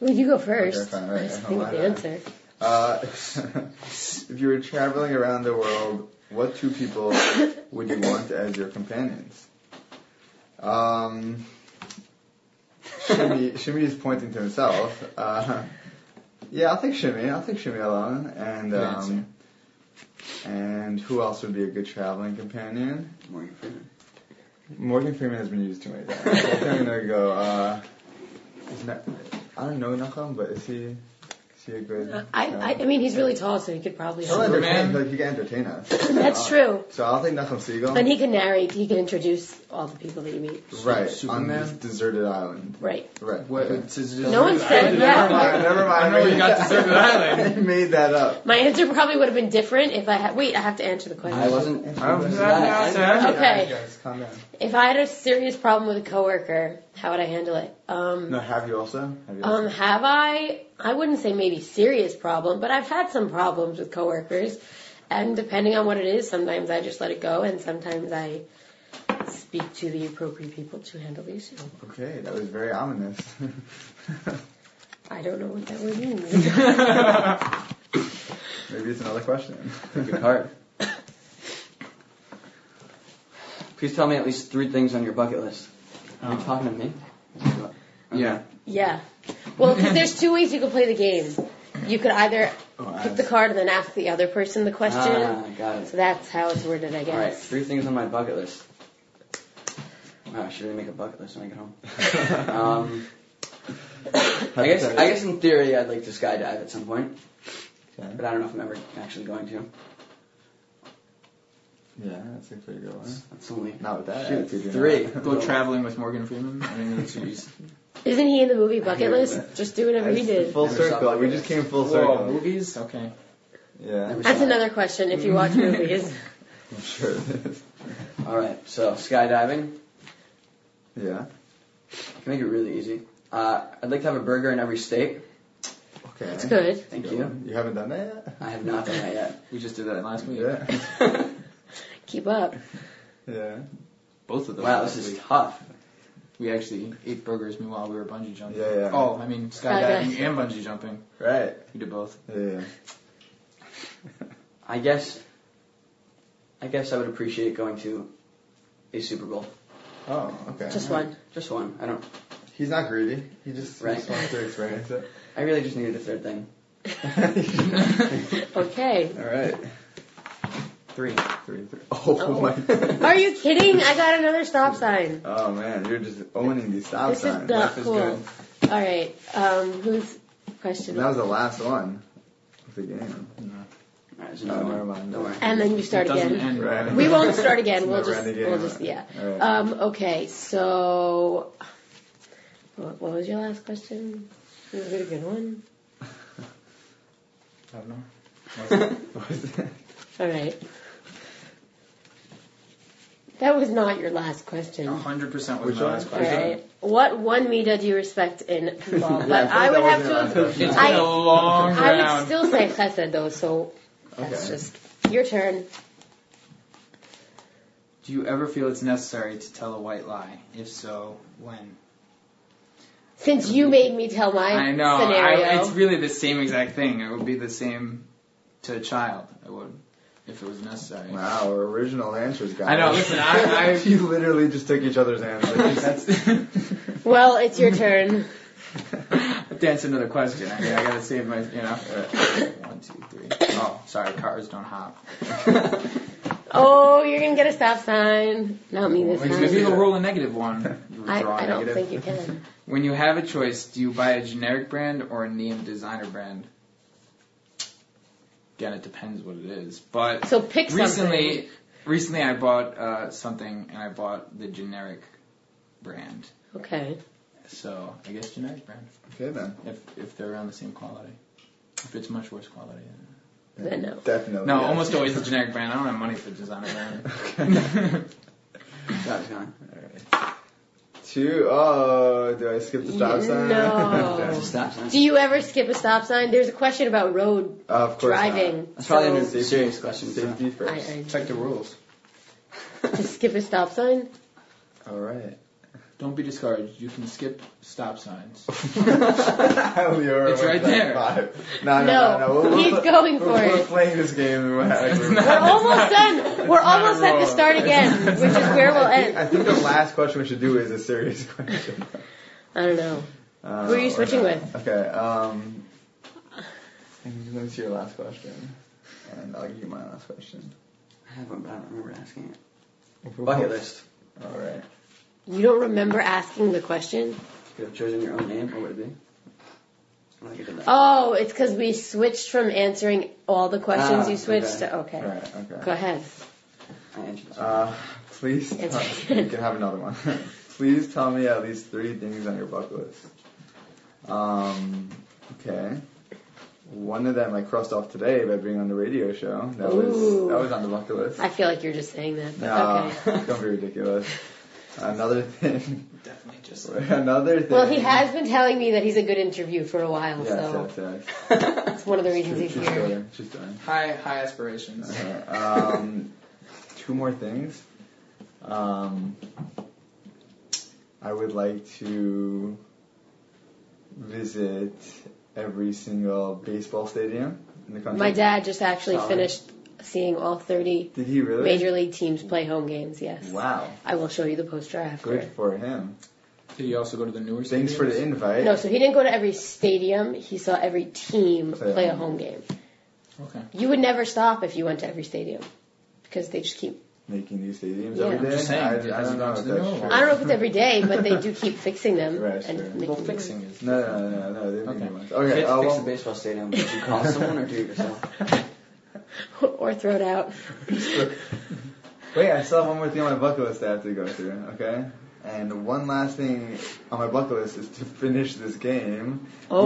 Well, you go first. Okay, fine, right, Just right, think of the answer. Uh, *laughs* if you were traveling around the world, what two people would you want as your companions? Um, Shimmy, Shimmy is pointing to himself. Uh, yeah, I'll take Shimmy. I'll take Shimmy alone. And um, and who else would be a good traveling companion? Morgan Freeman. Morgan Freeman has been used too many times. I think I'm gonna go. Uh, is not, I don't know Nachum, but is he? Is he a good? I, I, I mean, he's really tall, so he could probably. He'll help. entertain. Like he can entertain us. That's Uh, true. So I'll take Nachum Segal. And he can narrate. He can introduce all the people that you meet. right on Superman? this deserted island. Right. Right. What, okay. it's, it's, No one said Never yeah. mind. Never mind. I know made you got that- deserted island. *laughs* I made that up. My answer probably would have been different if I had. Wait, I have to answer the question. I wasn't. I don't- I- I- Okay. Guys, calm down. If I had a serious problem with a coworker, how would I handle it? Um, No, have you also? Have you um, also? have I? I wouldn't say maybe serious problem, but I've had some problems with coworkers, and depending on what it is, sometimes I just let it go, and sometimes I speak to the appropriate people to handle the issue. Okay, that was very ominous. I don't know what that word means. *laughs* Maybe it's another question. Good card. Please tell me at least three things on your bucket list. Are you Oh. talking to me? Yeah. yeah. Well, 'cause there's two ways you could play the game. You could either Oh, pick the card and then ask the other person the question. Ah, got it. So that's how it's worded, I All right, guess. three things on my bucket list. Wow, I should really make a bucket list when I get home. *laughs* um, I guess I guess in theory I'd like to skydive at some point, Okay. but I don't know if I'm ever actually going to. Yeah, that's a pretty good one. That's only Not with that. Shoot, attitude, three. Go traveling with Morgan Freeman. I mean, it's easy. *laughs* Isn't he in the movie Bucket List? that. Just do whatever he did. Full Never saw circle. We just List. came full Whoa, circle. movies? Okay. Yeah, Never That's saw it. another question if you watch *laughs* movies. I'm sure it is. All right, so skydiving. Yeah. I can make it really easy. Uh, I'd like to have a burger in every state. Okay. That's good. Thank Good you. one. You haven't done that yet? I have not done that yet. *laughs* We just did that last week. Yeah. *laughs* Keep up. Yeah. Both of them. Wow, this is tough. We actually ate burgers meanwhile we were bungee jumping. Yeah, yeah. Oh, I mean skydiving Okay. and bungee jumping. Right. We did both. Yeah. I guess. I guess I would appreciate going to a Super Bowl. Oh, okay. Just one. Just one. I don't. He's not greedy. He just, he Right. just wants to experience it. I really just needed a third thing. *laughs* *laughs* Okay. All right. Three. Three, three. *laughs* Oh, Oh. my. Are you kidding? I got another stop sign. Oh man, you're just owning these stop This is not Life is cool. good. All right. Um, whose question? That was the last one of the game. Alright, there's Oh, another never one. mind. Don't worry. And then you start It doesn't again. end Right. We won't start again. We'll just, again. we'll just, yeah. All right. Um, okay. So, what, what was your last question? Was it a good one? *laughs* I don't know. *laughs* What was that? All right. That was not your last question. A hundred percent was Which my last question. right. What one Mida do you respect in *laughs* football? Yeah, But I I would have to. your last It's I- been a long I would still say Chesed though. So that's Okay. just your turn. Do you ever feel it's necessary to tell a white lie? If so, when? Since you made me tell my I know. scenario. I, it's really the same exact thing. It would be the same to a child. I would, if it was necessary. Wow, original answers, guys. I know. Listen, I, I *laughs* you literally just took each other's answers. *laughs* that's. *laughs* well, it's your turn. I have to answer another question. I, I gotta save my, you know. Uh, one, two, three. Oh, sorry, cars don't hop. Oh, you're gonna get a stop sign. Not me this time. Maybe you'll time. roll a negative one. I, Draw a I don't negative. think you can. When you have a choice, do you buy a generic brand or a name designer brand? Again, it depends what it is. But So pick something. recently, recently I bought uh, something and I bought the generic brand. Okay. So I guess generic brand. okay then. If if they're around the same quality. If it's much worse quality. Then no. Definitely. No, yes. almost always the *laughs* generic brand. I don't have money for designer brand. That's *laughs* gone. Two. Oh, uh, do I skip the stop sign? No. *laughs* Stop sign. Do you ever skip a stop sign? There's a question about road of course driving. That's probably so under Safety- serious question. Safety I, first. I, Check the rules. to skip a stop sign? All right. Don't be discouraged. You can skip stop signs. *laughs* Leora It's right there. Five. No, no, No, no, no. We'll, he's we'll, going we're, for we're playing this game. *laughs* we're- we're- We're almost done. We're almost at the start again, which is where we'll end. I think the last question we should do is a serious *laughs* question. I don't know. Uh, Who are you switching with? Okay. Um, let me see your last question, and I'll give you my last question. I haven't, but I don't remember asking it. Bucket list. All right. You don't remember asking the question? You could have chosen your own name. What would it be? I don't think I did that. Oh, it's because we switched from answering all the questions Ah, you switched okay. to. Okay. All right. Okay. Go ahead. I answered this. Uh, please, tell, you can have another one. *laughs* please tell me at least three things on your bucket list. Um, okay. One of them I crossed off today by being on the radio show. That Ooh. was that was on the bucket list. I feel like you're just saying that, but No, okay. *laughs* don't be ridiculous. *laughs* Another thing. Definitely just. *laughs* Another thing. Well, he has been telling me that he's a good interview for a while, Yes, so yes, yes. it's one of the reasons True, he's true here. story. True story. High high aspirations. Uh, um, two more things. Um, I would like to visit every single baseball stadium in the country. My dad just actually Solid. finished seeing all 30 Did he really? major league teams play home games. Yes, Wow. I will show you the poster after. Good for him. Did you also go to the newer Thanks for the invite. No, so he didn't go to every stadium. He saw every team Play a play a home home game. Okay. You would never stop if you went to every stadium because they just keep. Making these stadiums Yeah. every I'm just saying, I, I has don't know gone if that's new true. I don't know if it's every day, but they do keep *laughs* fixing them Right, and sure. making Well, fixing is. No, no, no, no. They Okay. okay. Much. Okay. Can't uh, fix well- a baseball stadium. Did you call someone or do it yourself? *laughs* *laughs* or throw it out. Wait, I still have one more thing on my bucket list I have to go through, okay? And one last thing on my bucket list is to finish this game, Oh.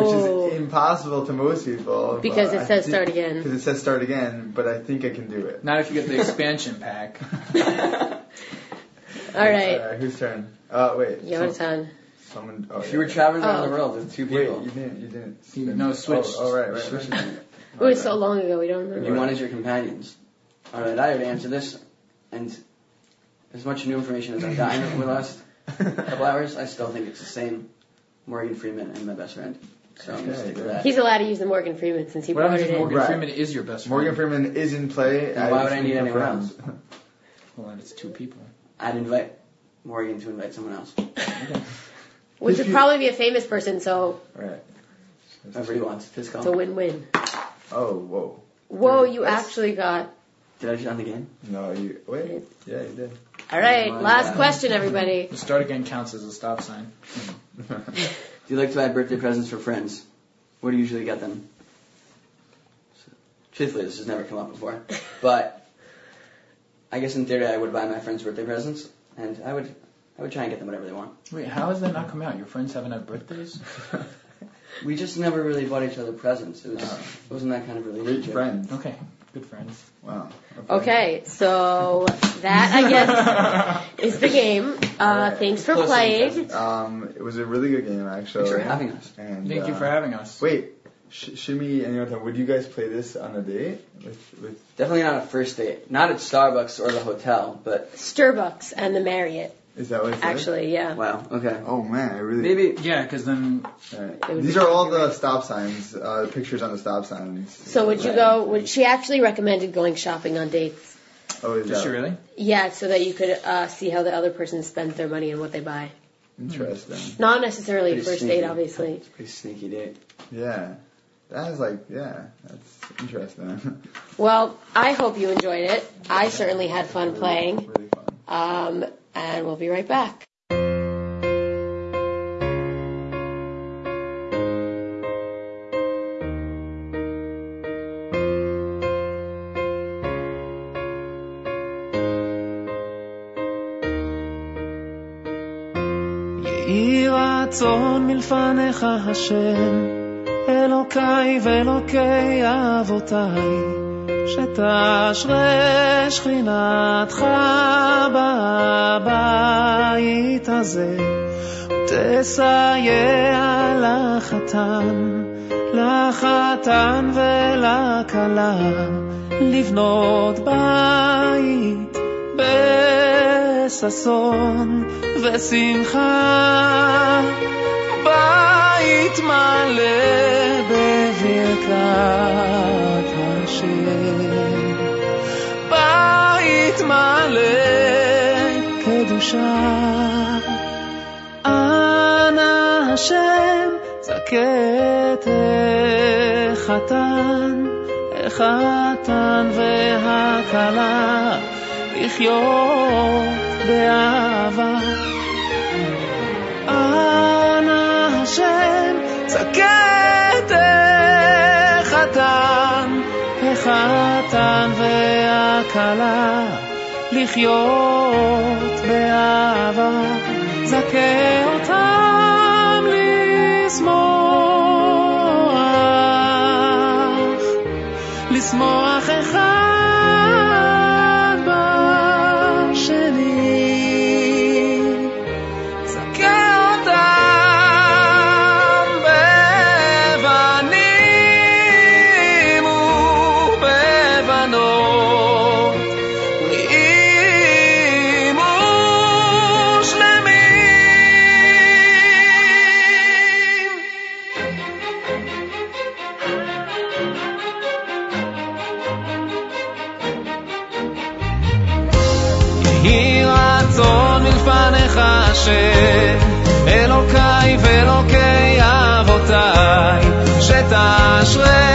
which is impossible to most people. Because it I says think- start again. Because it says start again, but I think I can do it. Not if you get the *laughs* expansion pack. *laughs* All right, Alright, whose turn? Uh, wait. your some- turn. Someone. Oh, If you were yeah. traveling around Oh. the world with two Wait, people, you didn't. You didn't. You- no, switch. Oh, oh right, right. Right. Oh, it was so long ago, we don't remember. you wanted your companions. All right, I already answered this, and as much new information as I've gotten over the last couple hours, I still think it's the same. Morgan Freeman and my best friend. So I'm gonna Okay, stick with that. He's allowed to use the Morgan Freeman since he What brought happens it if in. Morgan Right. Freeman is your best friend? Morgan Freeman is in play. Then why would I need anyone else? *laughs* Well, then it's two people. I'd invite Morgan to invite someone else. Which would probably be a famous person, so Right. Whoever he wants. His it's a win-win. Oh, whoa. Whoa, you actually got. Did I just on the game? No, you wait. Yeah, you did. All right, Oh last God. question, everybody. The start again counts as a stop sign. *laughs* Do you like to buy birthday presents for friends? Where do you usually get them? Truthfully, this has never come up before, *laughs* but I guess in theory I would buy my friends birthday presents, and I would I would try and get them whatever they want. Wait, how has that not come out? Your friends haven't had birthdays? *laughs* We just never really bought each other presents. It was Oh. it wasn't that kind of Great relationship. friends. Okay, good friends. Wow. Okay, so that I guess *laughs* is the game. Uh, Alright. thanks for Close playing. Um, it was a really good game, actually. Thanks for having us. And, Thank you uh, for having us. Wait, Sh- Shimmy and Yonatan, would you guys play this on a date with with? Definitely not a first date. Not at Starbucks or the hotel, but Starbucks and the Marriott. Is that what it says? Actually, yeah. Wow. Okay. Oh man, I really. Maybe. Yeah, because then Alright. It would These be are all the copyright. stop signs, uh, pictures on the stop signs. So would you go? Would she actually recommended going shopping on dates? Oh, is does that she really? Yeah, so that you could uh, see how the other person spends their money and what they buy. interesting? Not necessarily a Pretty first sneaky. date, obviously. Pretty sneaky date. Yeah, that is like yeah, that's interesting. Well, I hope you enjoyed it. I certainly had fun playing. really fun. Um, and we'll be right back. יהי רצון מלפניך השם, אלוקיי ואלוקי אבותיי, שתשרה שכינתך בבית הזה, ותסייע לחתן, לחתן ולכלה, לבנות בית בששון ושמחה, בית מלא בברכת השם, בית מלא קדושה. אנא השם זכה החתן, החתן והכלה, לחיות באהבה. החתן והכלה, לחיות באהבה. זכה suerte.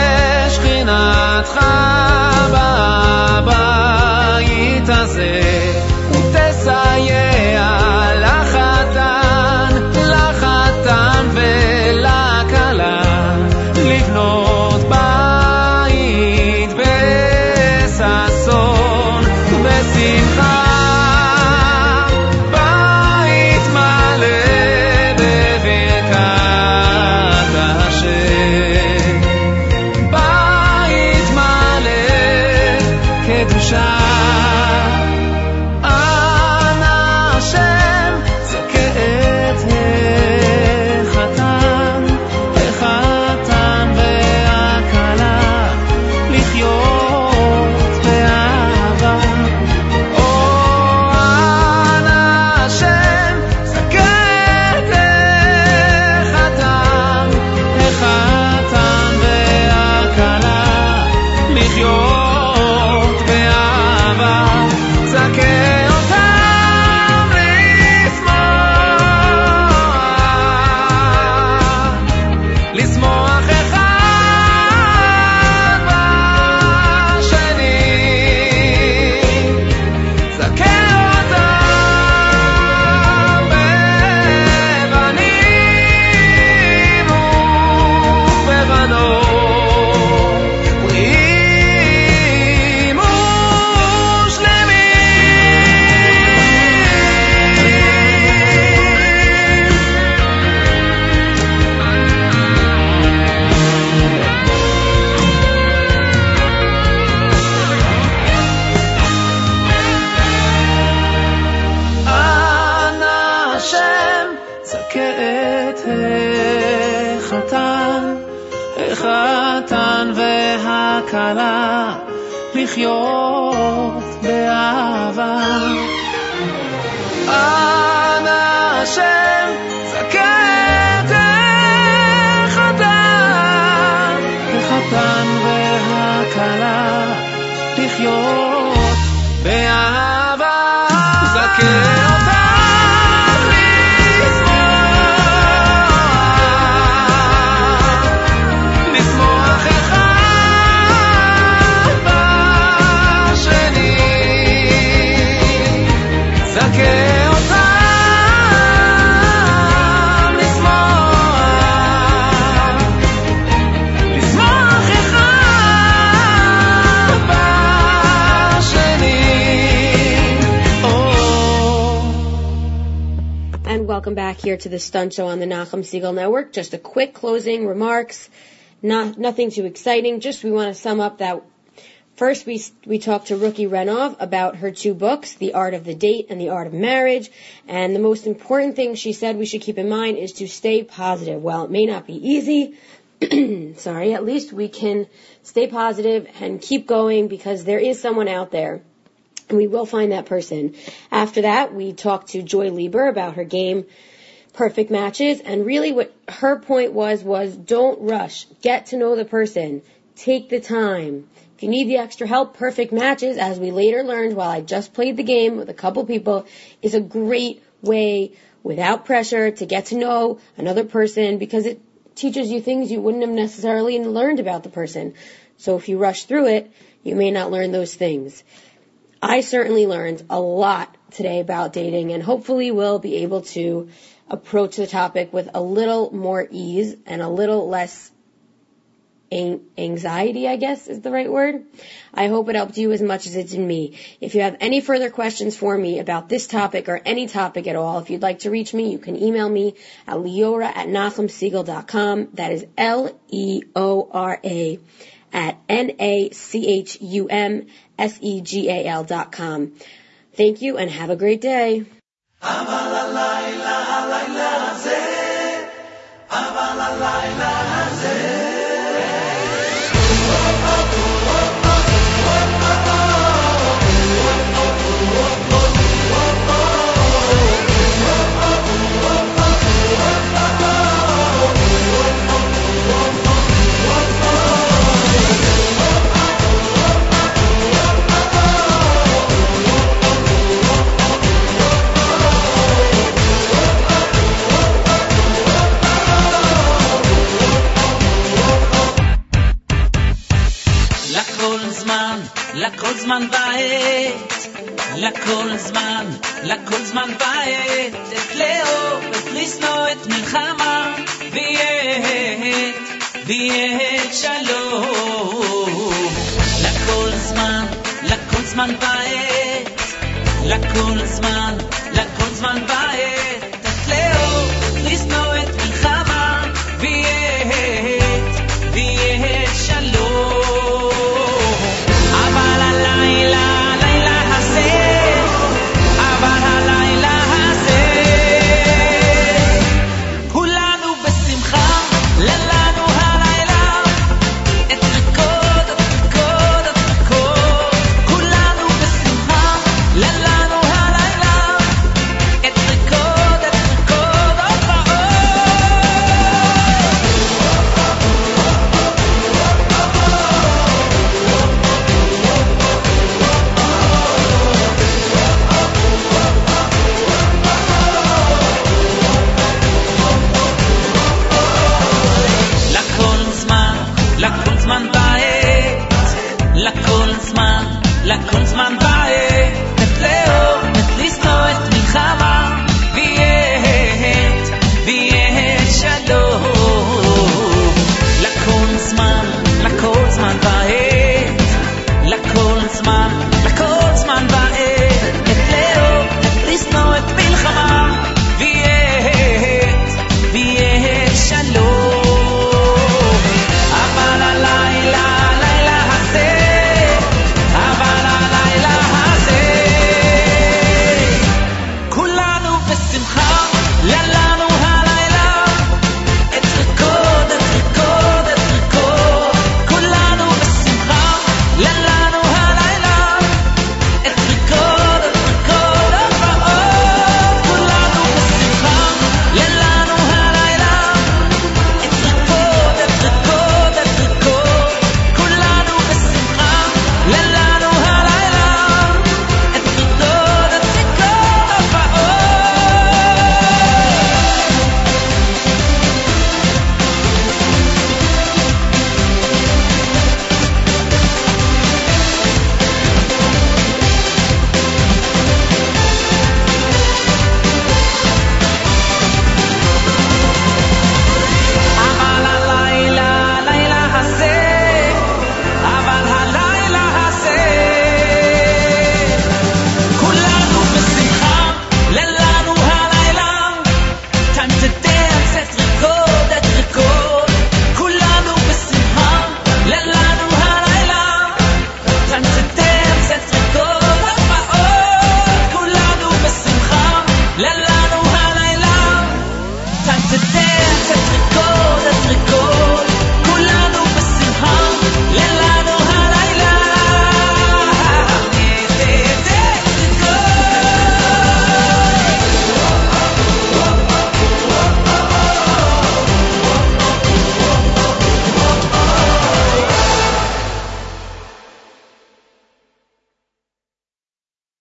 Here to the Stunt Show on the Nachum Segal Network. Just a quick closing remarks. Not nothing too exciting. Just we want to sum up that first we we talked to Ruki Renov about her two books, The Art of the Date and The Art of Marriage. And the most important thing she said we should keep in mind is to stay positive. While it may not be easy, *clears throat* sorry, at least we can stay positive and keep going because there is someone out there and we will find that person. After that, we talked to Joy Lieber about her game Perfect Matches, and really what her point was was don't rush. Get to know the person. Take the time. If you need the extra help, Perfect Matches, as we later learned while I just played the game with a couple people, is a great way without pressure to get to know another person because it teaches you things you wouldn't have necessarily learned about the person. So if you rush through it, you may not learn those things. I certainly learned a lot today about dating and hopefully will be able to approach the topic with a little more ease and a little less an- anxiety, I guess is the right word. I hope it helped you as much as it did me. If you have any further questions for me about this topic or any topic at all, if you'd like to reach me, you can email me at leora at nachumsegal.com. That is L-E-O-R-A at N-A-C-H-U-M-S-E-G-A-L dot com. Thank you and have a great day. אבל הלילה, הלילה הזה, אבל הלילה הזה. לכל זמן ועת, לכל זמן, לכל זמן ועת, את לאהוב, את לשנוא, את מלחמה, ויעת, ויעת שלום. לכל זמן, לכל זמן ועת, לכל זמן, לכל זמן ועת.